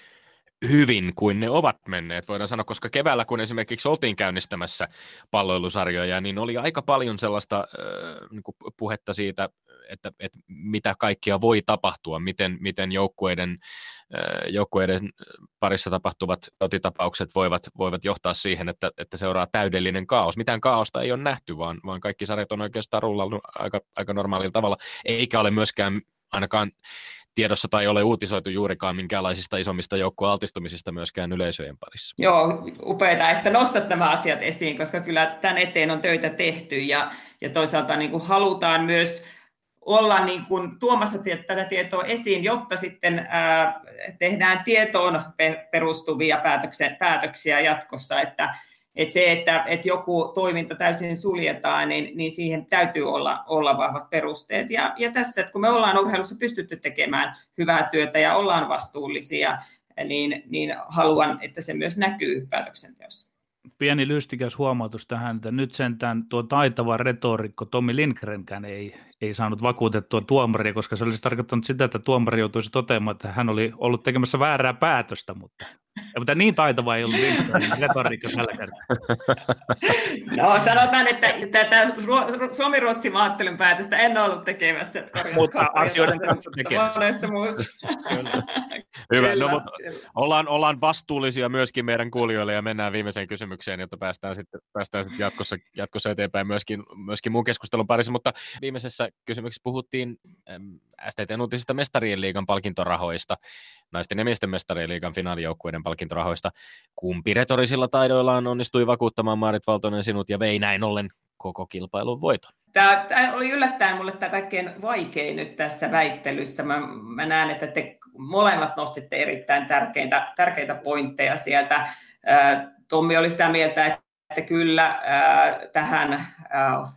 hyvin kuin ne ovat menneet, voidaan sanoa, koska keväällä, kun esimerkiksi oltiin käynnistämässä palloilusarjoja, niin oli aika paljon sellaista äh, niin puhetta siitä, että, että mitä kaikkia voi tapahtua, miten, miten joukkueiden, äh, joukkueiden parissa tapahtuvat otitapaukset voivat, voivat johtaa siihen, että, että seuraa täydellinen kaos. Mitään kaaosta ei ole nähty, vaan, vaan kaikki sarjat on oikeastaan rullannut aika, aika normaalilla tavalla, eikä ole myöskään ainakaan tiedossa tai ole uutisoitu juurikaan minkäänlaisista isommista joukkueen altistumisista myöskään yleisöjen parissa. Joo, upeita, että nostat nämä asiat esiin, koska kyllä tämän eteen on töitä tehty ja, ja toisaalta niin kuin halutaan myös olla niin kuin tuomassa tätä tietoa esiin, jotta sitten ää, tehdään tietoon perustuvia päätöksiä jatkossa, että että se, että, että joku toiminta täysin suljetaan, niin, niin siihen täytyy olla, olla vahvat perusteet. Ja, ja tässä, että kun me ollaan urheilussa pystytty tekemään hyvää työtä ja ollaan vastuullisia, niin, niin haluan, että se myös näkyy päätöksenteossa. pieni lystikäs huomautus tähän, että nyt sentään tuo taitava retorikko Tommi Lindgrenkään ei, ei saanut vakuutettua tuomaria, koska se olisi tarkoittanut sitä, että tuomari joutuisi toteamaan, että hän oli ollut tekemässä väärää päätöstä, mutta, ja, mutta niin taitava ei ollut Lindgrenin retorikko tällä kertaa. No sanotaan, että tätä Suomi-Ruotsin maattelun päätöstä en ollut tekemässä. Että mutta asioiden kanssa tekemässä. Hyvä, no, mutta ollaan, ollaan vastuullisia myöskin meidän kuulijoille ja mennään viimeiseen kysymykseen, jotta päästään sitten, päästään sitten jatkossa, jatkossa eteenpäin myöskin, myöskin muun keskustelun parissa, mutta viimeisessä kysymyksessä puhuttiin STTn uutisista mestarien liigan palkintorahoista, naisten ja miesten mestarien liigan finaalijoukkueiden palkintorahoista. Kumpi retorisilla taidoillaan onnistui vakuuttamaan Maarit Valtonen sinut ja vei näin ollen koko kilpailun voiton? Tämä, tämä oli yllättäen mulle tämä kaikkein vaikein nyt tässä väittelyssä. Mä, mä näen, että te molemmat nostitte erittäin tärkeitä, tärkeitä pointteja sieltä. Tommi oli sitä mieltä, että kyllä tähän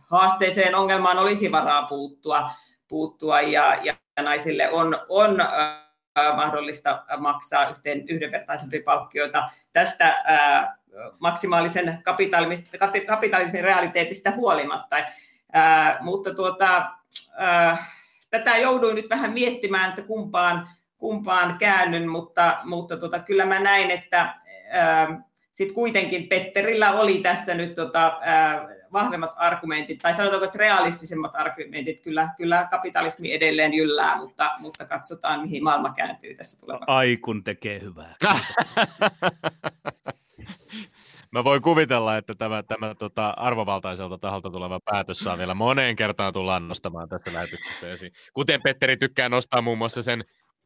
haasteeseen ongelmaan olisi varaa puuttua, puuttua ja, ja naisille on, on mahdollista maksaa yhteen yhdenvertaisempia palkkioita tästä maksimaalisen kapitalismin, realiteetista huolimatta. mutta tuota, tätä jouduin nyt vähän miettimään, että kumpaan, kumpaan käännyn, mutta, mutta tota, kyllä mä näin, että sitten kuitenkin Petterillä oli tässä nyt tota, ää, vahvemmat argumentit, tai sanotaanko, että realistisemmat argumentit, kyllä, kyllä kapitalismi edelleen jyllää, mutta, mutta katsotaan, mihin maailma kääntyy tässä tulevaisuudessa. Ai kun tekee hyvää. Mä voin kuvitella, että tämä, tämä tota, arvovaltaiselta taholta tuleva päätös saa vielä moneen kertaan tullaan nostamaan tässä lähetyksessä esiin. Kuten Petteri tykkää nostaa muun muassa sen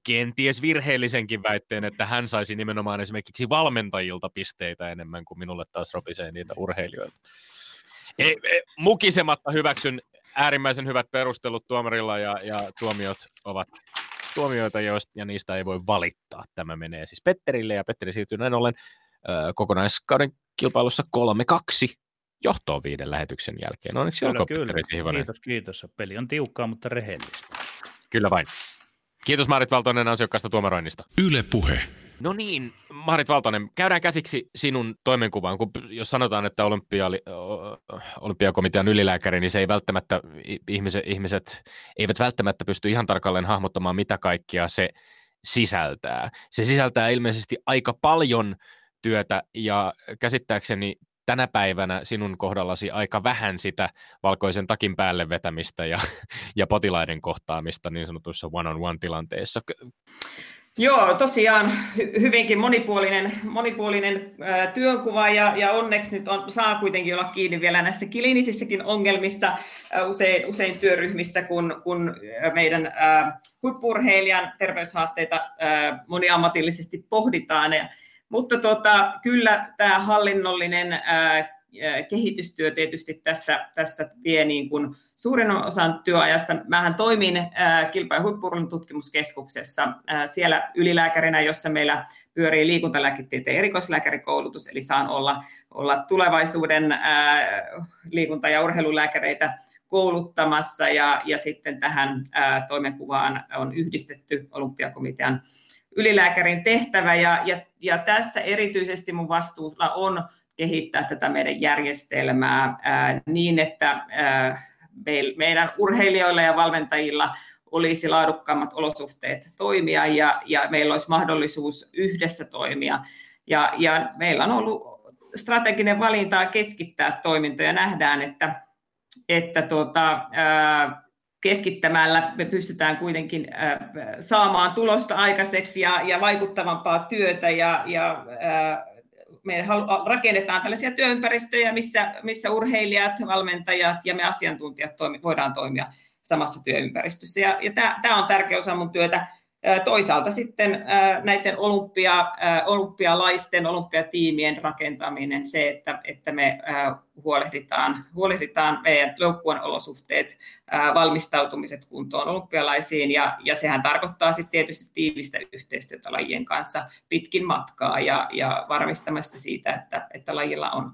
kenties virheellisenkin väitteen, että hän saisi nimenomaan esimerkiksi valmentajilta pisteitä enemmän kuin minulle taas ropisee niitä urheilijoilta. E, e, mukisematta hyväksyn äärimmäisen hyvät perustelut tuomarilla ja, ja tuomiot ovat tuomioita, joista, ja niistä ei voi valittaa. Tämä menee siis Petterille ja Petteri siirtyy näin ollen ö, kokonaiskauden kilpailussa 3-2 johtoon viiden lähetyksen jälkeen. Onneksi kyllä, olkoon, kyllä. Petteri Kiitos, kiitos. Peli on tiukkaa, mutta rehellistä. Kyllä vain. Kiitos Marit Valtonen ansiokkaasta tuomaroinnista. Yle Puhe. No niin, Marit Valtonen, käydään käsiksi sinun toimenkuvaan. Kun jos sanotaan, että olympiali, olympiakomitean ylilääkäri, niin se ei välttämättä, ihmiset, ihmiset eivät välttämättä pysty ihan tarkalleen hahmottamaan, mitä kaikkea se sisältää. Se sisältää ilmeisesti aika paljon työtä ja käsittääkseni tänä päivänä sinun kohdallasi aika vähän sitä valkoisen takin päälle vetämistä ja, ja potilaiden kohtaamista niin sanotuissa one-on-one tilanteissa. Joo, tosiaan hyvinkin monipuolinen, monipuolinen ää, työnkuva ja, ja onneksi nyt on, saa kuitenkin olla kiinni vielä näissä kliinisissäkin ongelmissa ää, usein, usein työryhmissä, kun, kun meidän ää, huippurheilijan terveyshaasteita ää, moniammatillisesti pohditaan. Ja, mutta tota, kyllä tämä hallinnollinen ää, kehitystyö tietysti tässä, tässä vie niin kuin suurin osan työajasta. Mähän toimin kilpa- ja huippurun tutkimuskeskuksessa siellä ylilääkärinä, jossa meillä pyörii liikuntalääketieteen erikoislääkärikoulutus, eli saan olla, olla tulevaisuuden liikunta- ja urheilulääkäreitä kouluttamassa, ja, ja sitten tähän toimenkuvaan on yhdistetty olympiakomitean ylilääkärin tehtävä, ja, ja, ja tässä erityisesti mun vastuulla on kehittää tätä meidän järjestelmää ää, niin, että ää, meidän urheilijoilla ja valmentajilla olisi laadukkaammat olosuhteet toimia ja, ja meillä olisi mahdollisuus yhdessä toimia. Ja, ja meillä on ollut strateginen valinta keskittää toimintoja. Nähdään, että, että tuota, ää, keskittämällä me pystytään kuitenkin saamaan tulosta aikaiseksi ja, ja vaikuttavampaa työtä ja, ja me rakennetaan tällaisia työympäristöjä, missä, missä urheilijat, valmentajat ja me asiantuntijat toimi, voidaan toimia samassa työympäristössä. Ja, ja tämä on tärkeä osa mun työtä. Toisaalta sitten näiden olympia, olympialaisten, olympiatiimien rakentaminen, se, että, että me huolehditaan, huolehditaan meidän joukkueen olosuhteet, valmistautumiset kuntoon olympialaisiin, ja, ja sehän tarkoittaa sitten tietysti tiivistä yhteistyötä lajien kanssa pitkin matkaa ja, ja varmistamasta siitä, että, että lajilla on,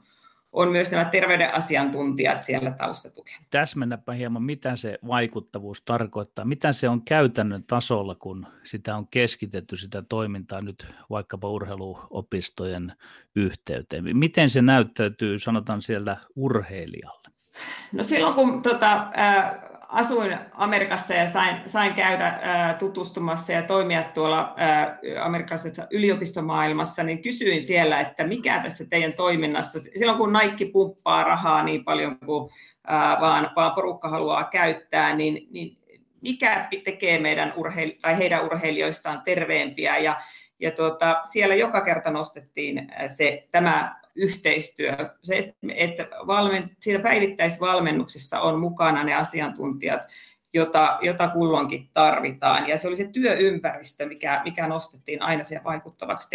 on myös nämä terveyden asiantuntijat siellä taustatukena. Täsmennäpä hieman, mitä se vaikuttavuus tarkoittaa. Mitä se on käytännön tasolla, kun sitä on keskitetty sitä toimintaa nyt vaikkapa urheiluopistojen yhteyteen? Miten se näyttäytyy, sanotaan siellä urheilijalle? No silloin kun tota, asuin Amerikassa ja sain, sain käydä ää, tutustumassa ja toimia tuolla ää, amerikkalaisessa yliopistomaailmassa, niin kysyin siellä, että mikä tässä teidän toiminnassa, silloin kun Nike pumppaa rahaa niin paljon kuin ää, vaan, vaan porukka haluaa käyttää, niin, niin mikä tekee meidän urheil- tai heidän urheilijoistaan terveempiä? Ja ja tuota, siellä joka kerta nostettiin se, tämä yhteistyö, se, että valmen, siinä päivittäisvalmennuksessa on mukana ne asiantuntijat, jota, jota kulloinkin tarvitaan. Ja se oli se työympäristö, mikä, mikä nostettiin aina se vaikuttavaksi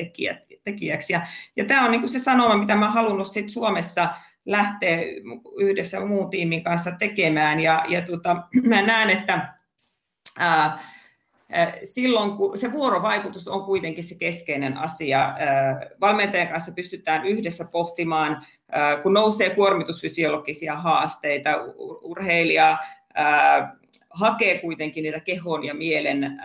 tekijäksi. Ja, ja tämä on niin se sanoma, mitä mä halunnut sit Suomessa lähteä yhdessä muun tiimin kanssa tekemään. Ja, ja tota, mä näen, että ää, silloin, kun se vuorovaikutus on kuitenkin se keskeinen asia. Valmentajan kanssa pystytään yhdessä pohtimaan, kun nousee kuormitusfysiologisia haasteita, urheilija hakee kuitenkin niitä kehon ja mielen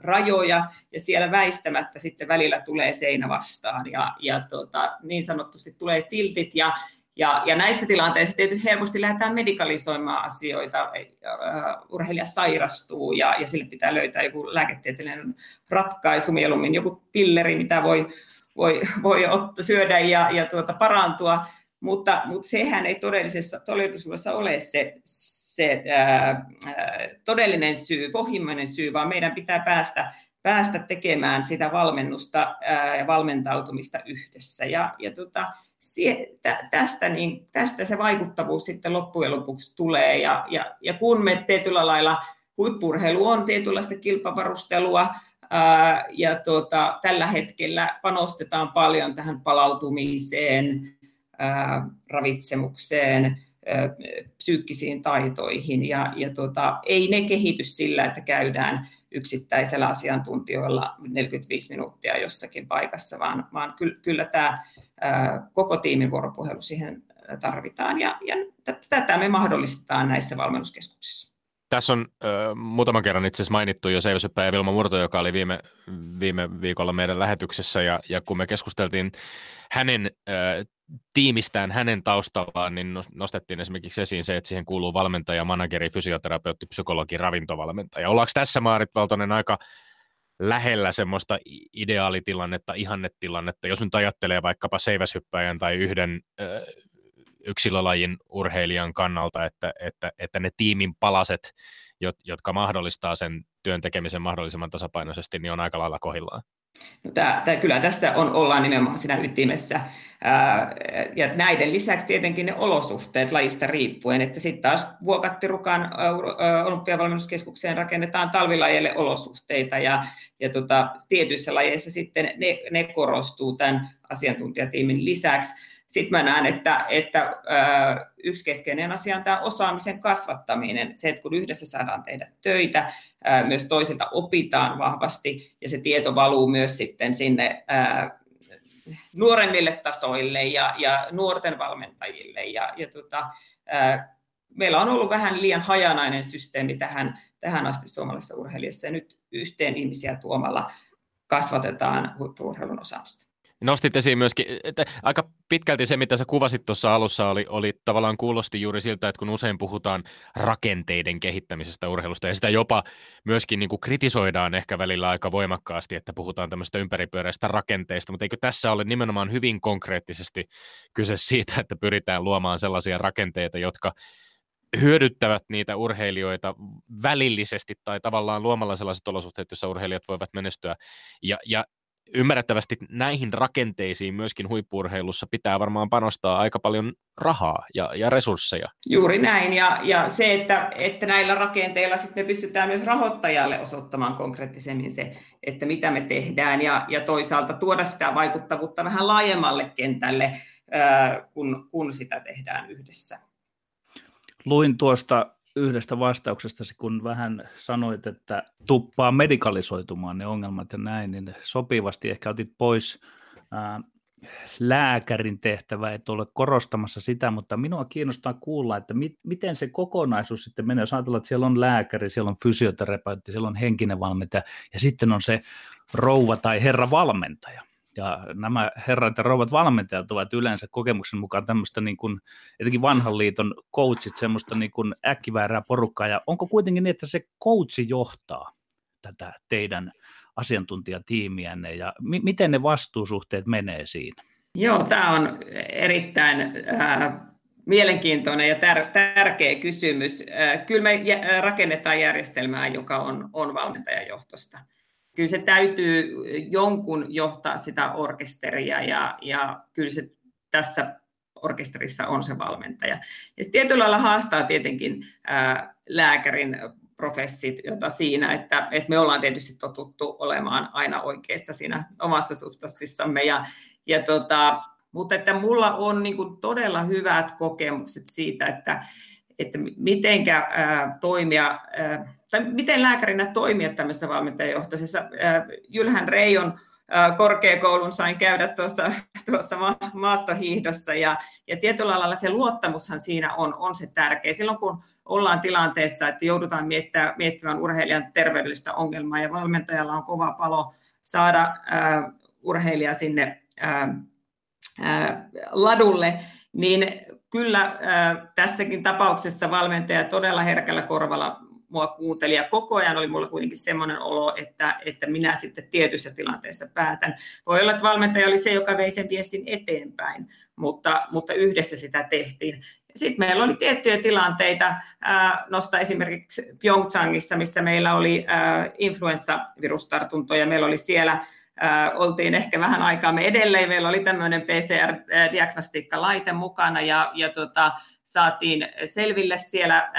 rajoja, ja siellä väistämättä sitten välillä tulee seinä vastaan, ja, ja tota, niin sanotusti tulee tiltit, ja, ja, ja näissä tilanteissa tietysti helposti lähdetään medikalisoimaan asioita. Urheilija sairastuu ja, ja sille pitää löytää joku lääketieteellinen ratkaisu, mieluummin joku pilleri, mitä voi, voi, voi ottaa, syödä ja, ja tuota, parantua. Mutta, mutta sehän ei todellisessa, todellisuudessa ole se, se ää, todellinen syy, pohjimmainen syy, vaan meidän pitää päästä päästä tekemään sitä valmennusta ja valmentautumista yhdessä. Ja, ja tota, tästä, niin, tästä se vaikuttavuus sitten loppujen lopuksi tulee. Ja, ja, ja kun me tietyllä lailla, huippurheilu on tietynlaista kilpavarustelua, ää, ja tuota, tällä hetkellä panostetaan paljon tähän palautumiseen, ää, ravitsemukseen, ää, psyykkisiin taitoihin, ja, ja tuota, ei ne kehity sillä, että käydään yksittäisellä asiantuntijoilla 45 minuuttia jossakin paikassa, vaan, vaan kyllä, kyllä tämä koko tiimin vuoropuhelu siihen tarvitaan ja, ja tätä me mahdollistetaan näissä valmennuskeskuksissa. Tässä on ö, muutaman kerran itse asiassa mainittu jo Seiväsyppä ja Vilma Murto, joka oli viime, viime viikolla meidän lähetyksessä, ja, ja kun me keskusteltiin hänen ö, tiimistään, hänen taustallaan, niin nostettiin esimerkiksi esiin se, että siihen kuuluu valmentaja, manageri, fysioterapeutti, psykologi, ravintovalmentaja. Ollaanko tässä Maarit Valtonen aika lähellä semmoista ideaalitilannetta, ihannetilannetta, jos nyt ajattelee vaikkapa seiväshyppäjän tai yhden ö, yksilölajin urheilijan kannalta, että, että, että ne tiimin palaset, jotka mahdollistaa sen työn tekemisen mahdollisimman tasapainoisesti, niin on aika lailla kohillaan. No tämä, tämä, kyllä tässä on, ollaan nimenomaan siinä ytimessä. Ää, ja näiden lisäksi tietenkin ne olosuhteet lajista riippuen, että sitten taas Vuokattirukan olympiavalmennuskeskukseen rakennetaan talvilajille olosuhteita ja, ja tota, tietyissä lajeissa sitten ne, ne korostuu tämän asiantuntijatiimin lisäksi. Sitten mä näen, että, että yksi keskeinen asia on tämä osaamisen kasvattaminen. Se, että kun yhdessä saadaan tehdä töitä, myös toisilta opitaan vahvasti ja se tieto valuu myös sitten sinne nuoremmille tasoille ja, ja nuorten valmentajille. Ja, ja tota, meillä on ollut vähän liian hajanainen systeemi tähän, tähän asti suomalaisessa urheilijassa ja nyt yhteen ihmisiä tuomalla kasvatetaan huippu-urheilun osaamista. Nostit esiin myöskin, että aika pitkälti se, mitä sä kuvasit tuossa alussa, oli, oli tavallaan kuulosti juuri siltä, että kun usein puhutaan rakenteiden kehittämisestä urheilusta, ja sitä jopa myöskin niin kuin kritisoidaan ehkä välillä aika voimakkaasti, että puhutaan tämmöistä ympäripyöreistä rakenteista, mutta eikö tässä ole nimenomaan hyvin konkreettisesti kyse siitä, että pyritään luomaan sellaisia rakenteita, jotka hyödyttävät niitä urheilijoita välillisesti tai tavallaan luomalla sellaiset olosuhteet, joissa urheilijat voivat menestyä. Ja, ja ymmärrettävästi näihin rakenteisiin myöskin huippurheilussa pitää varmaan panostaa aika paljon rahaa ja, ja resursseja. Juuri näin, ja, ja se, että, että näillä rakenteilla sitten me pystytään myös rahoittajalle osoittamaan konkreettisemmin se, että mitä me tehdään, ja, ja toisaalta tuoda sitä vaikuttavuutta vähän laajemmalle kentälle, kun, kun sitä tehdään yhdessä. Luin tuosta yhdestä vastauksesta, kun vähän sanoit, että tuppaa medikalisoitumaan ne ongelmat ja näin, niin sopivasti ehkä otit pois ää, lääkärin tehtävä, et ole korostamassa sitä, mutta minua kiinnostaa kuulla, että mit, miten se kokonaisuus sitten menee, jos ajatellaan, että siellä on lääkäri, siellä on fysioterapeutti, siellä on henkinen valmentaja ja sitten on se rouva tai herra valmentaja. Ja nämä herrat ja rouvat valmentajat ovat yleensä kokemuksen mukaan tämmöistä niin kuin, etenkin vanhan liiton coachit, semmoista niin kuin äkkiväärää porukkaa. Ja onko kuitenkin niin, että se coachi johtaa tätä teidän asiantuntijatiimiänne ja mi- miten ne vastuusuhteet menee siinä? Joo, tämä on erittäin äh, mielenkiintoinen ja tär- tärkeä kysymys. Äh, kyllä me rakennetaan järjestelmää, joka on, on valmentajajohtosta. Kyllä se täytyy jonkun johtaa sitä orkesteria ja, ja kyllä se tässä orkesterissa on se valmentaja. Ja se tietyllä lailla haastaa tietenkin ää, lääkärin professit, jota siinä, että, että me ollaan tietysti totuttu olemaan aina oikeassa siinä omassa substanssissamme. Ja, ja tota, mutta että mulla on niin kuin todella hyvät kokemukset siitä, että, että mitenkä ää, toimia, ää, tai miten lääkärinä toimia tämmöisessä valmentajajohtoisessa. Jylhän Reijon korkeakoulun sain käydä tuossa, tuossa maastohiihdossa ja, ja tietyllä lailla se luottamushan siinä on, on se tärkeä. Silloin kun ollaan tilanteessa, että joudutaan miettimään, miettimään urheilijan terveydellistä ongelmaa ja valmentajalla on kova palo saada ää, urheilija sinne ää, ää, ladulle, niin kyllä ää, tässäkin tapauksessa valmentaja todella herkällä korvalla mua kuunteli ja koko ajan oli mulla kuitenkin semmoinen olo, että, että minä sitten tietyissä tilanteissa päätän. Voi olla, että valmentaja oli se, joka vei sen viestin eteenpäin, mutta, mutta yhdessä sitä tehtiin. Sitten meillä oli tiettyjä tilanteita, nosta esimerkiksi Pyeongchangissa, missä meillä oli influenssavirustartuntoja, meillä oli siellä oltiin ehkä vähän aikaa me edelleen. Meillä oli tämmöinen PCR-diagnostiikkalaite mukana ja, ja tota, saatiin selville siellä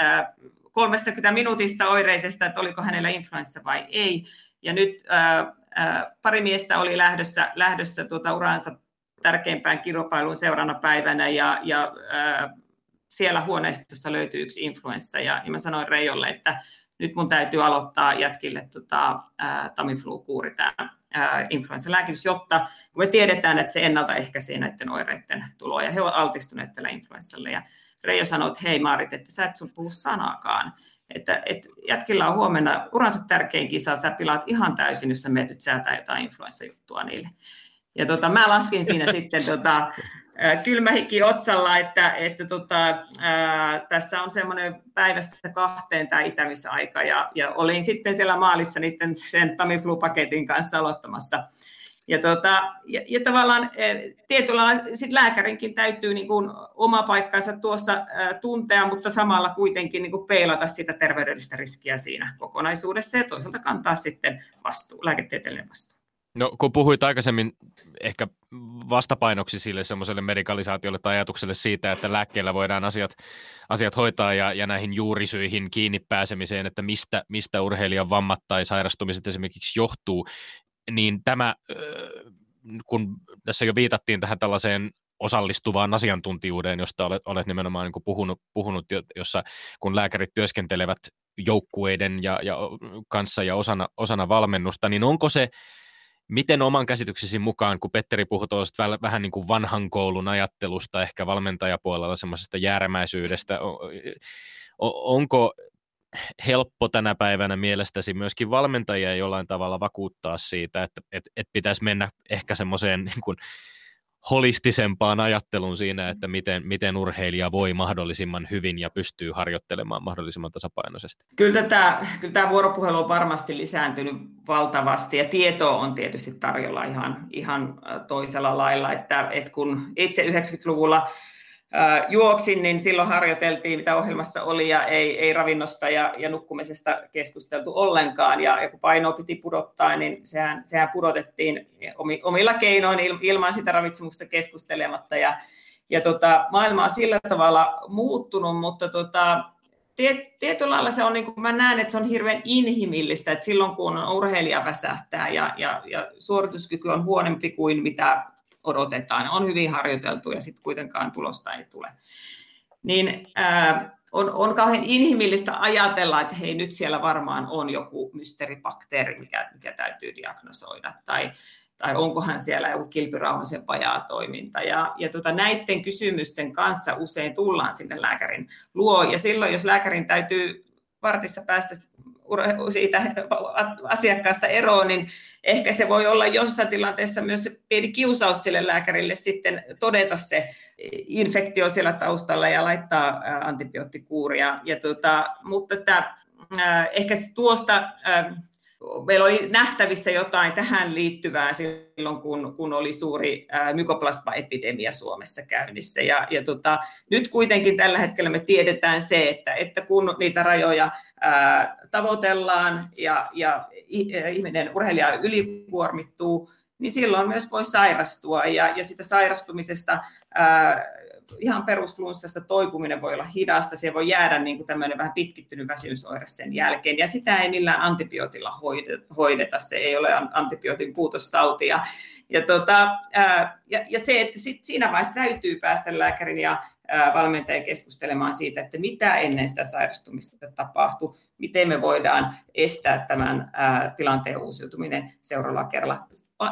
30 minuutissa oireisesta, että oliko hänellä influenssa vai ei. Ja nyt ää, ää, pari miestä oli lähdössä, lähdössä tuota uransa tärkeimpään kilpailuun seuraavana päivänä ja, ja ää, siellä huoneistossa löytyi yksi influenssa ja, ja mä sanoin Reijolle, että nyt mun täytyy aloittaa jätkille tota, Tamiflu-kuuri, tämä influenssa-lääkitys, jotta kun me tiedetään, että se ennaltaehkäisee näiden oireiden tuloa ja he ovat altistuneet tällä influenssalle. Ja Reijo sanoi, että hei Maarit, että sä et sun puhu sanaakaan. Että, että jätkillä on huomenna uransa tärkein kisa, sä pilaat ihan täysin, jos sä menet säätää jotain influenssajuttua niille. Ja tota, mä laskin siinä sitten tota, kylmähikki otsalla, että, että tota, ää, tässä on semmoinen päivästä kahteen tämä itämisaika, ja, ja olin sitten siellä maalissa niiden sen Tamiflu-paketin kanssa aloittamassa ja, tota, ja, ja tavallaan e, tietyllä sit lääkärinkin täytyy niin kuin oma paikkansa tuossa tuntea, mutta samalla kuitenkin niin kuin peilata sitä terveydellistä riskiä siinä kokonaisuudessa ja toisaalta kantaa sitten vastuu, lääketieteellinen vastuu. No kun puhuit aikaisemmin ehkä vastapainoksi sille semmoiselle medikalisaatiolle tai ajatukselle siitä, että lääkkeellä voidaan asiat, asiat hoitaa ja, ja näihin juurisyihin kiinni pääsemiseen, että mistä, mistä urheilijan vammat tai sairastumiset esimerkiksi johtuu, niin tämä, kun tässä jo viitattiin tähän tällaiseen osallistuvaan asiantuntijuuteen, josta olet, olet nimenomaan niin puhunut, puhunut, jossa kun lääkärit työskentelevät joukkueiden ja, ja kanssa ja osana, osana valmennusta, niin onko se, miten oman käsityksesi mukaan, kun Petteri puhui tuosta vähän niin kuin vanhan koulun ajattelusta, ehkä valmentajapuolella semmoisesta jäärämäisyydestä, onko helppo tänä päivänä mielestäsi myöskin valmentajia jollain tavalla vakuuttaa siitä, että et, et pitäisi mennä ehkä semmoiseen niin kuin holistisempaan ajatteluun siinä, että miten, miten urheilija voi mahdollisimman hyvin ja pystyy harjoittelemaan mahdollisimman tasapainoisesti? Kyllä tämä, kyllä tämä vuoropuhelu on varmasti lisääntynyt valtavasti ja tietoa on tietysti tarjolla ihan, ihan toisella lailla, että, että kun itse 90-luvulla juoksin, niin silloin harjoiteltiin, mitä ohjelmassa oli, ja ei, ei ravinnosta ja, ja nukkumisesta keskusteltu ollenkaan. Ja, ja kun painoa piti pudottaa, niin sehän, sehän pudotettiin omilla keinoin ilman sitä ravitsemusta keskustelematta. Ja, ja tota, maailma on sillä tavalla muuttunut, mutta tota, tiet, tietyllä lailla se on, niin kuin mä näen, että se on hirveän inhimillistä, että silloin kun urheilija väsähtää ja, ja, ja suorituskyky on huonompi kuin mitä odotetaan, on hyvin harjoiteltu ja sitten kuitenkaan tulosta ei tule. Niin ää, on, on kauhean inhimillistä ajatella, että hei nyt siellä varmaan on joku mysteeribakteeri, mikä, mikä täytyy diagnosoida. Tai, tai onkohan siellä joku kilpirauhasen vajaa toiminta. Ja, ja tota, näiden kysymysten kanssa usein tullaan sinne lääkärin luo, ja silloin jos lääkärin täytyy vartissa päästä siitä asiakkaasta eroon, niin ehkä se voi olla jossain tilanteessa myös pieni kiusaus sille lääkärille sitten todeta se infektio siellä taustalla ja laittaa antibioottikuuria. Ja tuota, mutta että, äh, ehkä tuosta äh, meillä oli nähtävissä jotain tähän liittyvää silloin, kun, kun oli suuri mykoplasmaepidemia Suomessa käynnissä. Ja, ja tota, nyt kuitenkin tällä hetkellä me tiedetään se, että, että kun niitä rajoja ää, tavoitellaan ja, ja ihminen, urheilija ylikuormittuu, niin silloin myös voi sairastua ja, ja sitä sairastumisesta ää, ihan perusflunssasta toipuminen voi olla hidasta, se voi jäädä niin kuin tämmöinen vähän pitkittynyt väsymysoire sen jälkeen, ja sitä ei millään antibiootilla hoideta, se ei ole antibiootin puutostauti. Ja, ja, tota, ää, ja, ja se, että sit siinä vaiheessa täytyy päästä lääkärin ja ää, valmentajan keskustelemaan siitä, että mitä ennen sitä sairastumista tapahtuu, miten me voidaan estää tämän ää, tilanteen uusiutuminen seuraavalla kerralla.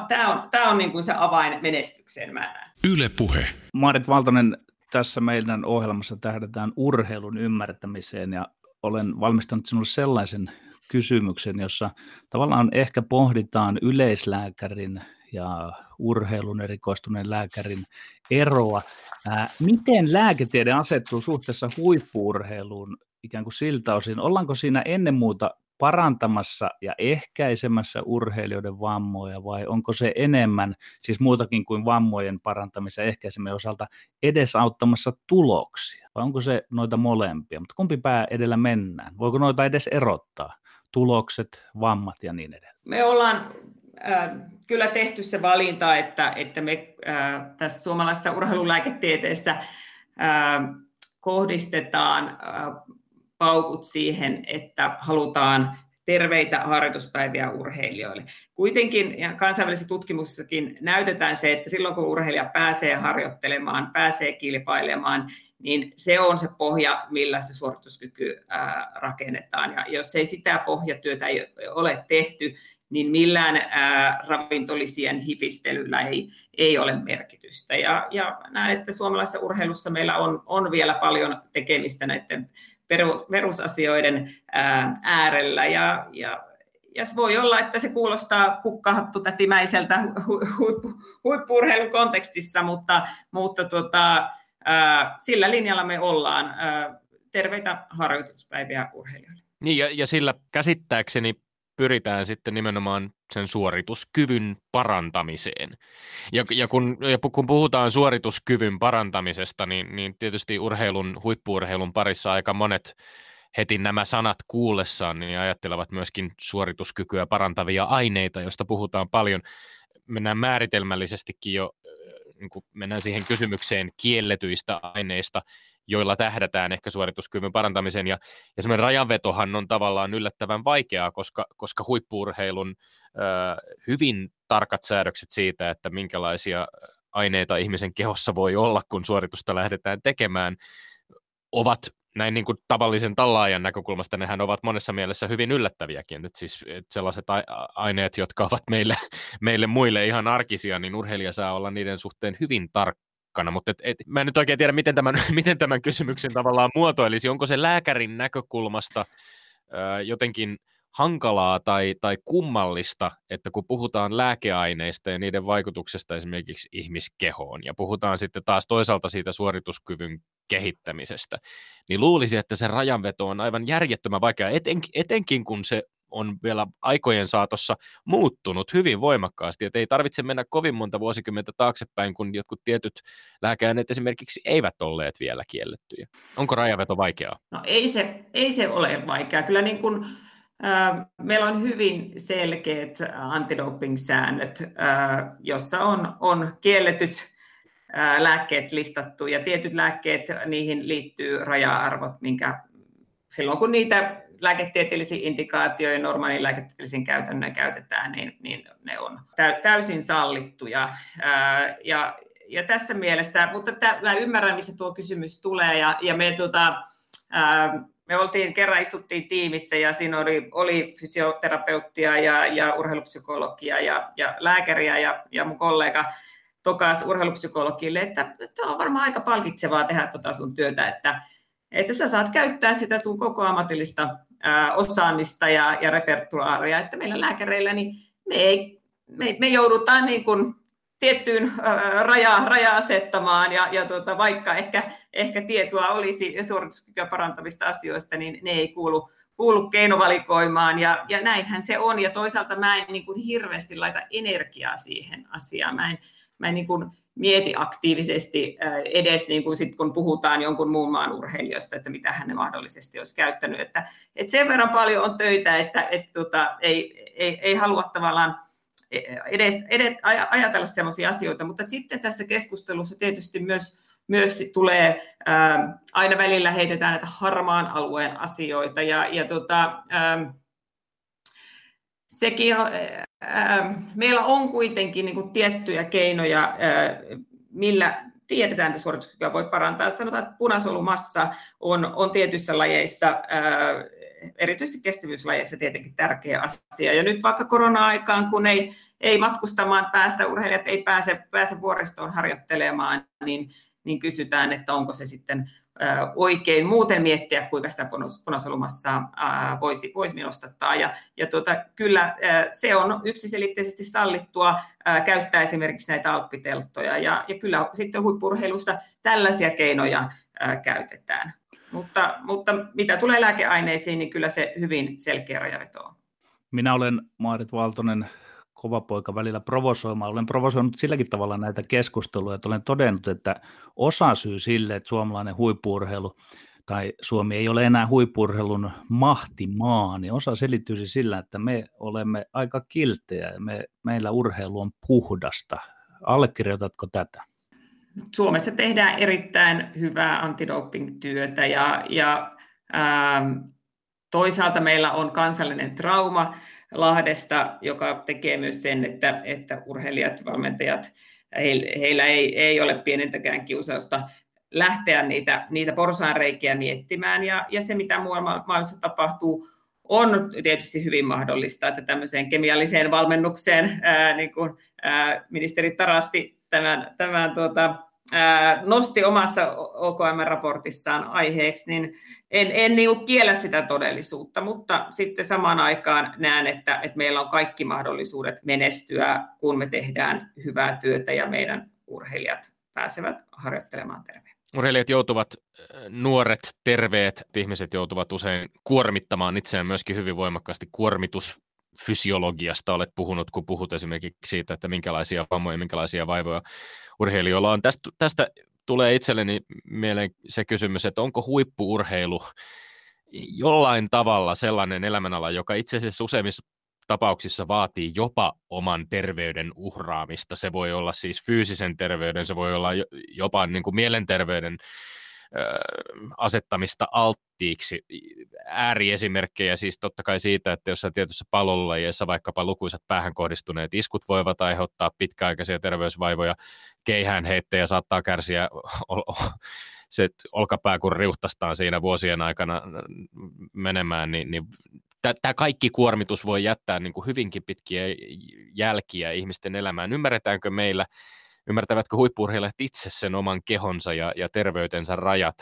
Tämä on, tämä on niin kuin se avain menestykseen, mä näen. Yle Puhe. Maarit Valtonen, tässä meidän ohjelmassa tähdätään urheilun ymmärtämiseen ja olen valmistanut sinulle sellaisen kysymyksen, jossa tavallaan ehkä pohditaan yleislääkärin ja urheilun erikoistuneen lääkärin eroa. Ää, miten lääketiede asettuu suhteessa huippuurheiluun ikään kuin siltä osin? Ollaanko siinä ennen muuta parantamassa ja ehkäisemässä urheilijoiden vammoja vai onko se enemmän, siis muutakin kuin vammojen parantamisen ja ehkäisemisen osalta, edesauttamassa tuloksia? Vai onko se noita molempia? Mutta kumpi pää edellä mennään? Voiko noita edes erottaa? Tulokset, vammat ja niin edelleen. Me ollaan äh, kyllä tehty se valinta, että, että me äh, tässä suomalaisessa urheilulääketieteessä äh, kohdistetaan äh, paukut siihen, että halutaan terveitä harjoituspäiviä urheilijoille. Kuitenkin ja kansainvälisessä tutkimuksessakin näytetään se, että silloin kun urheilija pääsee harjoittelemaan, pääsee kilpailemaan, niin se on se pohja, millä se suorituskyky ää, rakennetaan. Ja jos ei sitä pohjatyötä ei ole tehty, niin millään ää, ravintolisien hifistelyllä ei, ei ole merkitystä. Ja, ja näen, että suomalaisessa urheilussa meillä on, on vielä paljon tekemistä näiden perus, perusasioiden ää, äärellä. Ja, ja, ja voi olla, että se kuulostaa kukkahattu tätimäiseltä huippu, huippurheilun kontekstissa, mutta, mutta tota, sillä linjalla me ollaan. Terveitä harjoituspäiviä urheilijoille. Niin, ja, ja sillä käsittääkseni pyritään sitten nimenomaan sen suorituskyvyn parantamiseen. Ja, ja, kun, ja kun puhutaan suorituskyvyn parantamisesta, niin, niin tietysti urheilun, huippuurheilun parissa aika monet heti nämä sanat kuullessaan niin ajattelevat myöskin suorituskykyä parantavia aineita, joista puhutaan paljon. Mennään määritelmällisestikin jo, niin mennään siihen kysymykseen kielletyistä aineista, joilla tähdätään ehkä suorituskyvyn parantamiseen. Ja, ja semmoinen rajanvetohan on tavallaan yllättävän vaikeaa, koska, koska huippuurheilun ö, hyvin tarkat säädökset siitä, että minkälaisia aineita ihmisen kehossa voi olla, kun suoritusta lähdetään tekemään, ovat näin niin kuin tavallisen tallaajan näkökulmasta nehän ovat monessa mielessä hyvin yllättäviäkin. Nyt siis että sellaiset aineet, jotka ovat meille, meille muille ihan arkisia, niin urheilija saa olla niiden suhteen hyvin tarkka tarkkana, mutta et, et, mä en nyt oikein tiedä, miten tämän, miten tämän kysymyksen tavallaan muotoilisi. Onko se lääkärin näkökulmasta ö, jotenkin hankalaa tai, tai kummallista, että kun puhutaan lääkeaineista ja niiden vaikutuksesta esimerkiksi ihmiskehoon, ja puhutaan sitten taas toisaalta siitä suorituskyvyn kehittämisestä, niin luulisi, että se rajanveto on aivan järjettömän vaikea, eten, etenkin kun se on vielä aikojen saatossa muuttunut hyvin voimakkaasti, että ei tarvitse mennä kovin monta vuosikymmentä taaksepäin, kun jotkut tietyt lääkeaineet esimerkiksi eivät olleet vielä kiellettyjä. Onko rajaveto vaikeaa? No ei se, ei se ole vaikeaa. Kyllä niin kuin, äh, meillä on hyvin selkeät antidoping-säännöt, äh, jossa on, on kielletyt lääkkeet listattu ja tietyt lääkkeet, niihin liittyy raja-arvot, minkä silloin kun niitä lääketieteellisiin indikaatioihin normaalin lääketieteellisiin käytännön käytetään, niin, niin ne on täysin sallittuja. Ää, ja, ja tässä mielessä, mutta mä ymmärrän, missä tuo kysymys tulee, ja, ja me tota, ää, me oltiin kerran istuttiin tiimissä ja siinä oli, oli fysioterapeuttia ja, ja urheilupsykologia ja, ja lääkäriä ja, ja mun kollega tokas urheilupsykologille, että, että on varmaan aika palkitsevaa tehdä tuota sun työtä, että, että sä saat käyttää sitä sun koko ammatillista osaamista ja, ja repertuaaria, että meillä lääkäreillä niin me, ei, me, me joudutaan niin kuin tiettyyn rajaa, rajaa asettamaan, ja, ja tuota, vaikka ehkä, ehkä tietoa olisi suorituskykyä parantavista asioista, niin ne ei kuulu, kuulu keinovalikoimaan, ja, ja näinhän se on, ja toisaalta mä en niin kuin hirveästi laita energiaa siihen asiaan, mä en, mä en niin kuin mieti aktiivisesti edes niin kuin sit, kun puhutaan jonkun muun maan urheilijoista, että mitä hän mahdollisesti olisi käyttänyt, että, että sen verran paljon on töitä, että, että tota, ei, ei, ei halua tavallaan edes, edes ajatella sellaisia asioita, mutta sitten tässä keskustelussa tietysti myös, myös tulee ää, aina välillä heitetään näitä harmaan alueen asioita. Ja, ja tota, ää, sekin on, ää, meillä on kuitenkin niin kuin tiettyjä keinoja, ää, millä tiedetään, että suorituskykyä voi parantaa. Että sanotaan, että punasolumassa on, on tietyissä lajeissa ää, erityisesti kestävyyslajeissa tietenkin tärkeä asia. Ja nyt vaikka korona-aikaan, kun ei, ei matkustamaan päästä, urheilijat ei pääse, pääse vuoristoon harjoittelemaan, niin, niin kysytään, että onko se sitten oikein muuten miettiä, kuinka sitä punasolumassa voisi, voisi nostattaa. Ja, ja tuota, kyllä se on yksiselitteisesti sallittua käyttää esimerkiksi näitä alppiteltoja, ja, ja kyllä sitten huippurheilussa tällaisia keinoja käytetään. Mutta, mutta mitä tulee lääkeaineisiin, niin kyllä se hyvin selkeä rajaveto on. Minä olen Maarit Valtonen kova poika välillä provosoimaan. Olen provosoinut silläkin tavalla näitä keskusteluja, että olen todennut, että osa syy sille, että suomalainen huippurheilu tai Suomi ei ole enää huippurheilun mahtimaa, niin osa selittyisi sillä, että me olemme aika kiltejä ja me, meillä urheilu on puhdasta. Allekirjoitatko tätä? Suomessa tehdään erittäin hyvää antidoping-työtä ja, ja ähm, toisaalta meillä on kansallinen trauma Lahdesta, joka tekee myös sen, että, että urheilijat, valmentajat, heillä ei, ei ole pienintäkään kiusausta lähteä niitä, niitä porsaanreikiä miettimään. Ja, ja se, mitä muualla maailmassa tapahtuu, on tietysti hyvin mahdollista, että tämmöiseen kemialliseen valmennukseen, ää, niin kuin ää, ministeri Tarasti tämän, tämän tuota, nosti omassa OKM-raportissaan aiheeksi, niin en, en niin kiellä sitä todellisuutta, mutta sitten samaan aikaan näen, että, että meillä on kaikki mahdollisuudet menestyä, kun me tehdään hyvää työtä ja meidän urheilijat pääsevät harjoittelemaan terveen. Urheilijat joutuvat, nuoret, terveet ihmiset joutuvat usein kuormittamaan itseään myöskin hyvin voimakkaasti. Kuormitus fysiologiasta olet puhunut, kun puhut esimerkiksi siitä, että minkälaisia vammoja, minkälaisia vaivoja urheilijoilla on. Tästä, tästä tulee itselleni mieleen se kysymys, että onko huippuurheilu jollain tavalla sellainen elämänala, joka itse asiassa useimmissa tapauksissa vaatii jopa oman terveyden uhraamista. Se voi olla siis fyysisen terveyden, se voi olla jopa niin kuin mielenterveyden asettamista alttiiksi. Ääriesimerkkejä siis totta kai siitä, että jossain tietyssä palolulajeissa vaikkapa lukuisat päähän kohdistuneet iskut voivat aiheuttaa pitkäaikaisia terveysvaivoja, keihään heittejä saattaa kärsiä se olkapää, kun riuhtastaan siinä vuosien aikana menemään, niin, niin tämä kaikki kuormitus voi jättää niin kuin hyvinkin pitkiä jälkiä ihmisten elämään. Ymmärretäänkö meillä ymmärtävätkö huippurheilijat itse sen oman kehonsa ja, ja terveytensä rajat.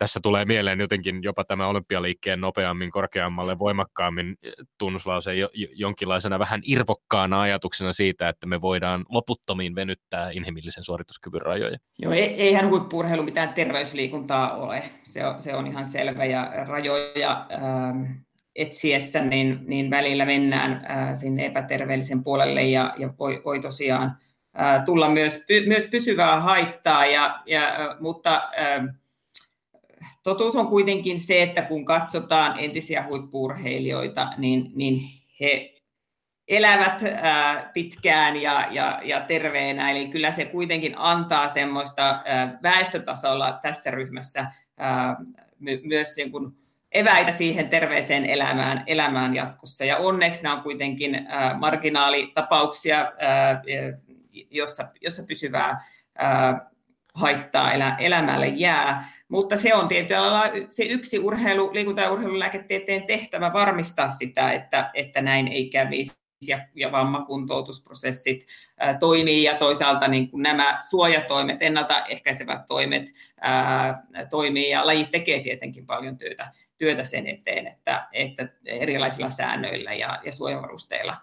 Tässä tulee mieleen jotenkin jopa tämä olympialiikkeen nopeammin, korkeammalle, voimakkaammin eh, tunnuslause jonkinlaisena vähän irvokkaana ajatuksena siitä, että me voidaan loputtomiin venyttää inhimillisen suorituskyvyn rajoja. Joo, eihän huippurheilu mitään terveysliikuntaa ole. Se on, se on ihan selvä ja rajoja ähm, etsiessä niin, niin välillä mennään äh, sinne epäterveellisen puolelle ja, ja voi, voi tosiaan – tulla myös, myös pysyvää haittaa, ja, ja, mutta totuus on kuitenkin se, että kun katsotaan entisiä huippuurheilijoita, niin, niin he elävät pitkään ja, ja, ja terveenä, eli kyllä se kuitenkin antaa semmoista väestötasolla tässä ryhmässä myös niin kuin eväitä siihen terveeseen elämään, elämään jatkossa. Ja onneksi nämä on kuitenkin marginaalitapauksia, jossa, jossa pysyvää ää, haittaa elä, elämälle jää. Mutta se on tietyllä se yksi urheilu, liikunta- ja urheilulääketieteen tehtävä varmistaa sitä, että, että näin ei kävisi ja, ja vammakuntoutusprosessit ää, toimii ja toisaalta niin kuin nämä suojatoimet, ennaltaehkäisevät toimet ää, toimii ja laji tekee tietenkin paljon työtä, työtä sen eteen, että, että erilaisilla säännöillä ja, ja suojavarusteilla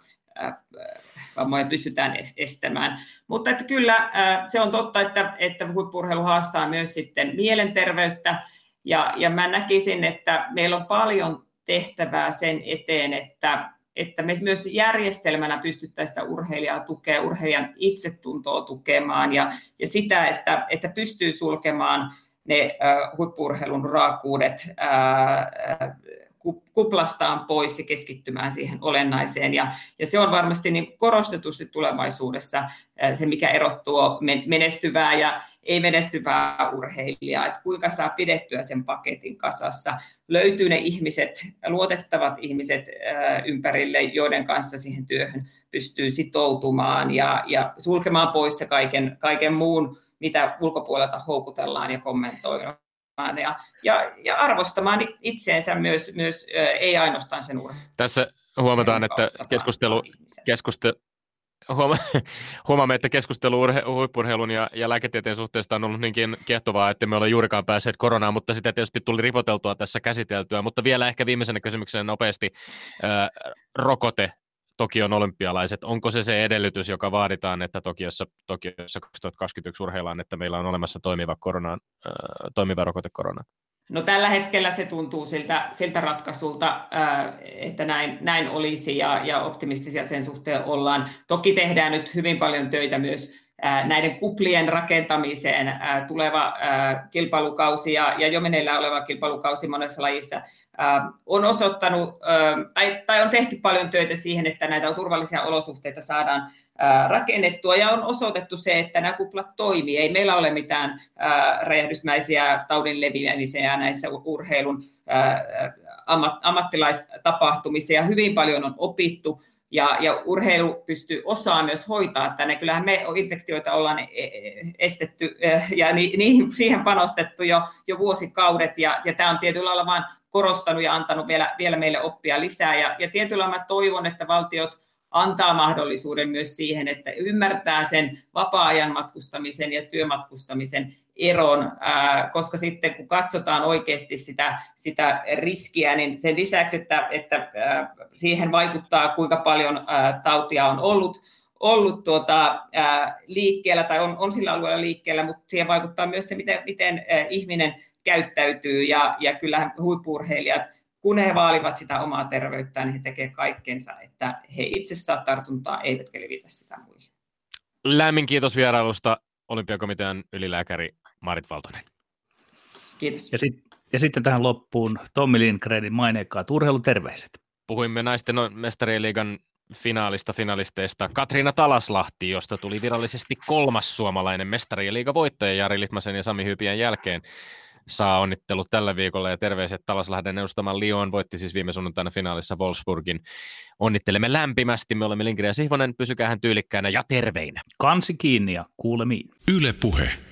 vammoja pystytään estämään. Mutta että kyllä se on totta, että, että huippurheilu haastaa myös sitten mielenterveyttä, ja, ja mä näkisin, että meillä on paljon tehtävää sen eteen, että, että me myös järjestelmänä pystyttäisiin sitä urheilijaa tukea, urheilijan itsetuntoa tukemaan ja, ja sitä, että, että pystyy sulkemaan ne äh, huippurheilun raakuudet äh, kuplastaan pois ja keskittymään siihen olennaiseen. Ja, ja se on varmasti niin korostetusti tulevaisuudessa se, mikä erottuu menestyvää ja ei menestyvää urheilijaa, että kuinka saa pidettyä sen paketin kasassa. Löytyy ne ihmiset, luotettavat ihmiset ympärille, joiden kanssa siihen työhön pystyy sitoutumaan ja, ja sulkemaan pois se kaiken, kaiken muun, mitä ulkopuolelta houkutellaan ja kommentoidaan ja, ja, ja arvostamaan itseensä myös, myös ei ainoastaan sen urheilun. Tässä huomataan, että keskustelu, keskustelu, huoma, huomaamme, että keskustelu urhe, huippurheilun ja, ja lääketieteen suhteesta on ollut niinkin kiehtovaa, että me ole juurikaan päässeet koronaan, mutta sitä tietysti tuli ripoteltua tässä käsiteltyä. Mutta vielä ehkä viimeisenä kysymyksenä nopeasti. Ää, rokote Tokion olympialaiset, onko se se edellytys, joka vaaditaan, että Tokiossa, Tokiossa 2021 urheillaan, että meillä on olemassa toimiva, koronaan, äh, toimiva rokote koronaan? No tällä hetkellä se tuntuu siltä, siltä ratkaisulta, että näin, näin olisi ja, ja optimistisia sen suhteen ollaan. Toki tehdään nyt hyvin paljon töitä myös näiden kuplien rakentamiseen tuleva kilpailukausi ja, jo meneillään oleva kilpailukausi monessa lajissa on osoittanut, tai, tai on tehty paljon töitä siihen, että näitä turvallisia olosuhteita saadaan rakennettua ja on osoitettu se, että nämä kuplat toimii. Ei meillä ole mitään räjähdysmäisiä taudin leviämisiä näissä urheilun ammattilaistapahtumissa ja hyvin paljon on opittu ja, ja urheilu pystyy osaa myös hoitaa tänne. Kyllähän me infektioita ollaan e, e, estetty ja ni, niihin, siihen panostettu jo, jo vuosikaudet ja, ja tämä on tietyllä lailla vain korostanut ja antanut vielä, vielä meille oppia lisää. Ja, ja tietyllä mä toivon, että valtiot antaa mahdollisuuden myös siihen, että ymmärtää sen vapaa-ajan matkustamisen ja työmatkustamisen eron, koska sitten kun katsotaan oikeasti sitä, sitä riskiä, niin sen lisäksi, että, että siihen vaikuttaa kuinka paljon tautia on ollut, ollut tuota, liikkeellä tai on, on sillä alueella liikkeellä, mutta siihen vaikuttaa myös se, miten, miten ihminen käyttäytyy ja, ja kyllähän huippurheilijat, kun he vaalivat sitä omaa terveyttään, niin he tekevät kaikkensa, että he itse saa tartuntaa, eivätkä levitä sitä muihin. Lämmin kiitos vierailusta olympiakomitean ylilääkäri Marit Valtonen. Kiitos. Ja, sit, ja sitten tähän loppuun Tommi Lindgrenin maineikkaat urheiluterveiset. Puhuimme naisten mestarien liigan finaalista finalisteista Katriina Talaslahti, josta tuli virallisesti kolmas suomalainen mestarien liiga voittaja Jari Litmasen ja Sami Hypien jälkeen saa onnittelut tällä viikolla ja terveiset Talaslahden edustaman Lyon voitti siis viime sunnuntaina finaalissa Wolfsburgin. Onnittelemme lämpimästi, me olemme Lindgren ja Sihvonen, pysykää hän tyylikkäänä ja terveinä. Kansi kiinni ja kuulemiin. Yle Puhe.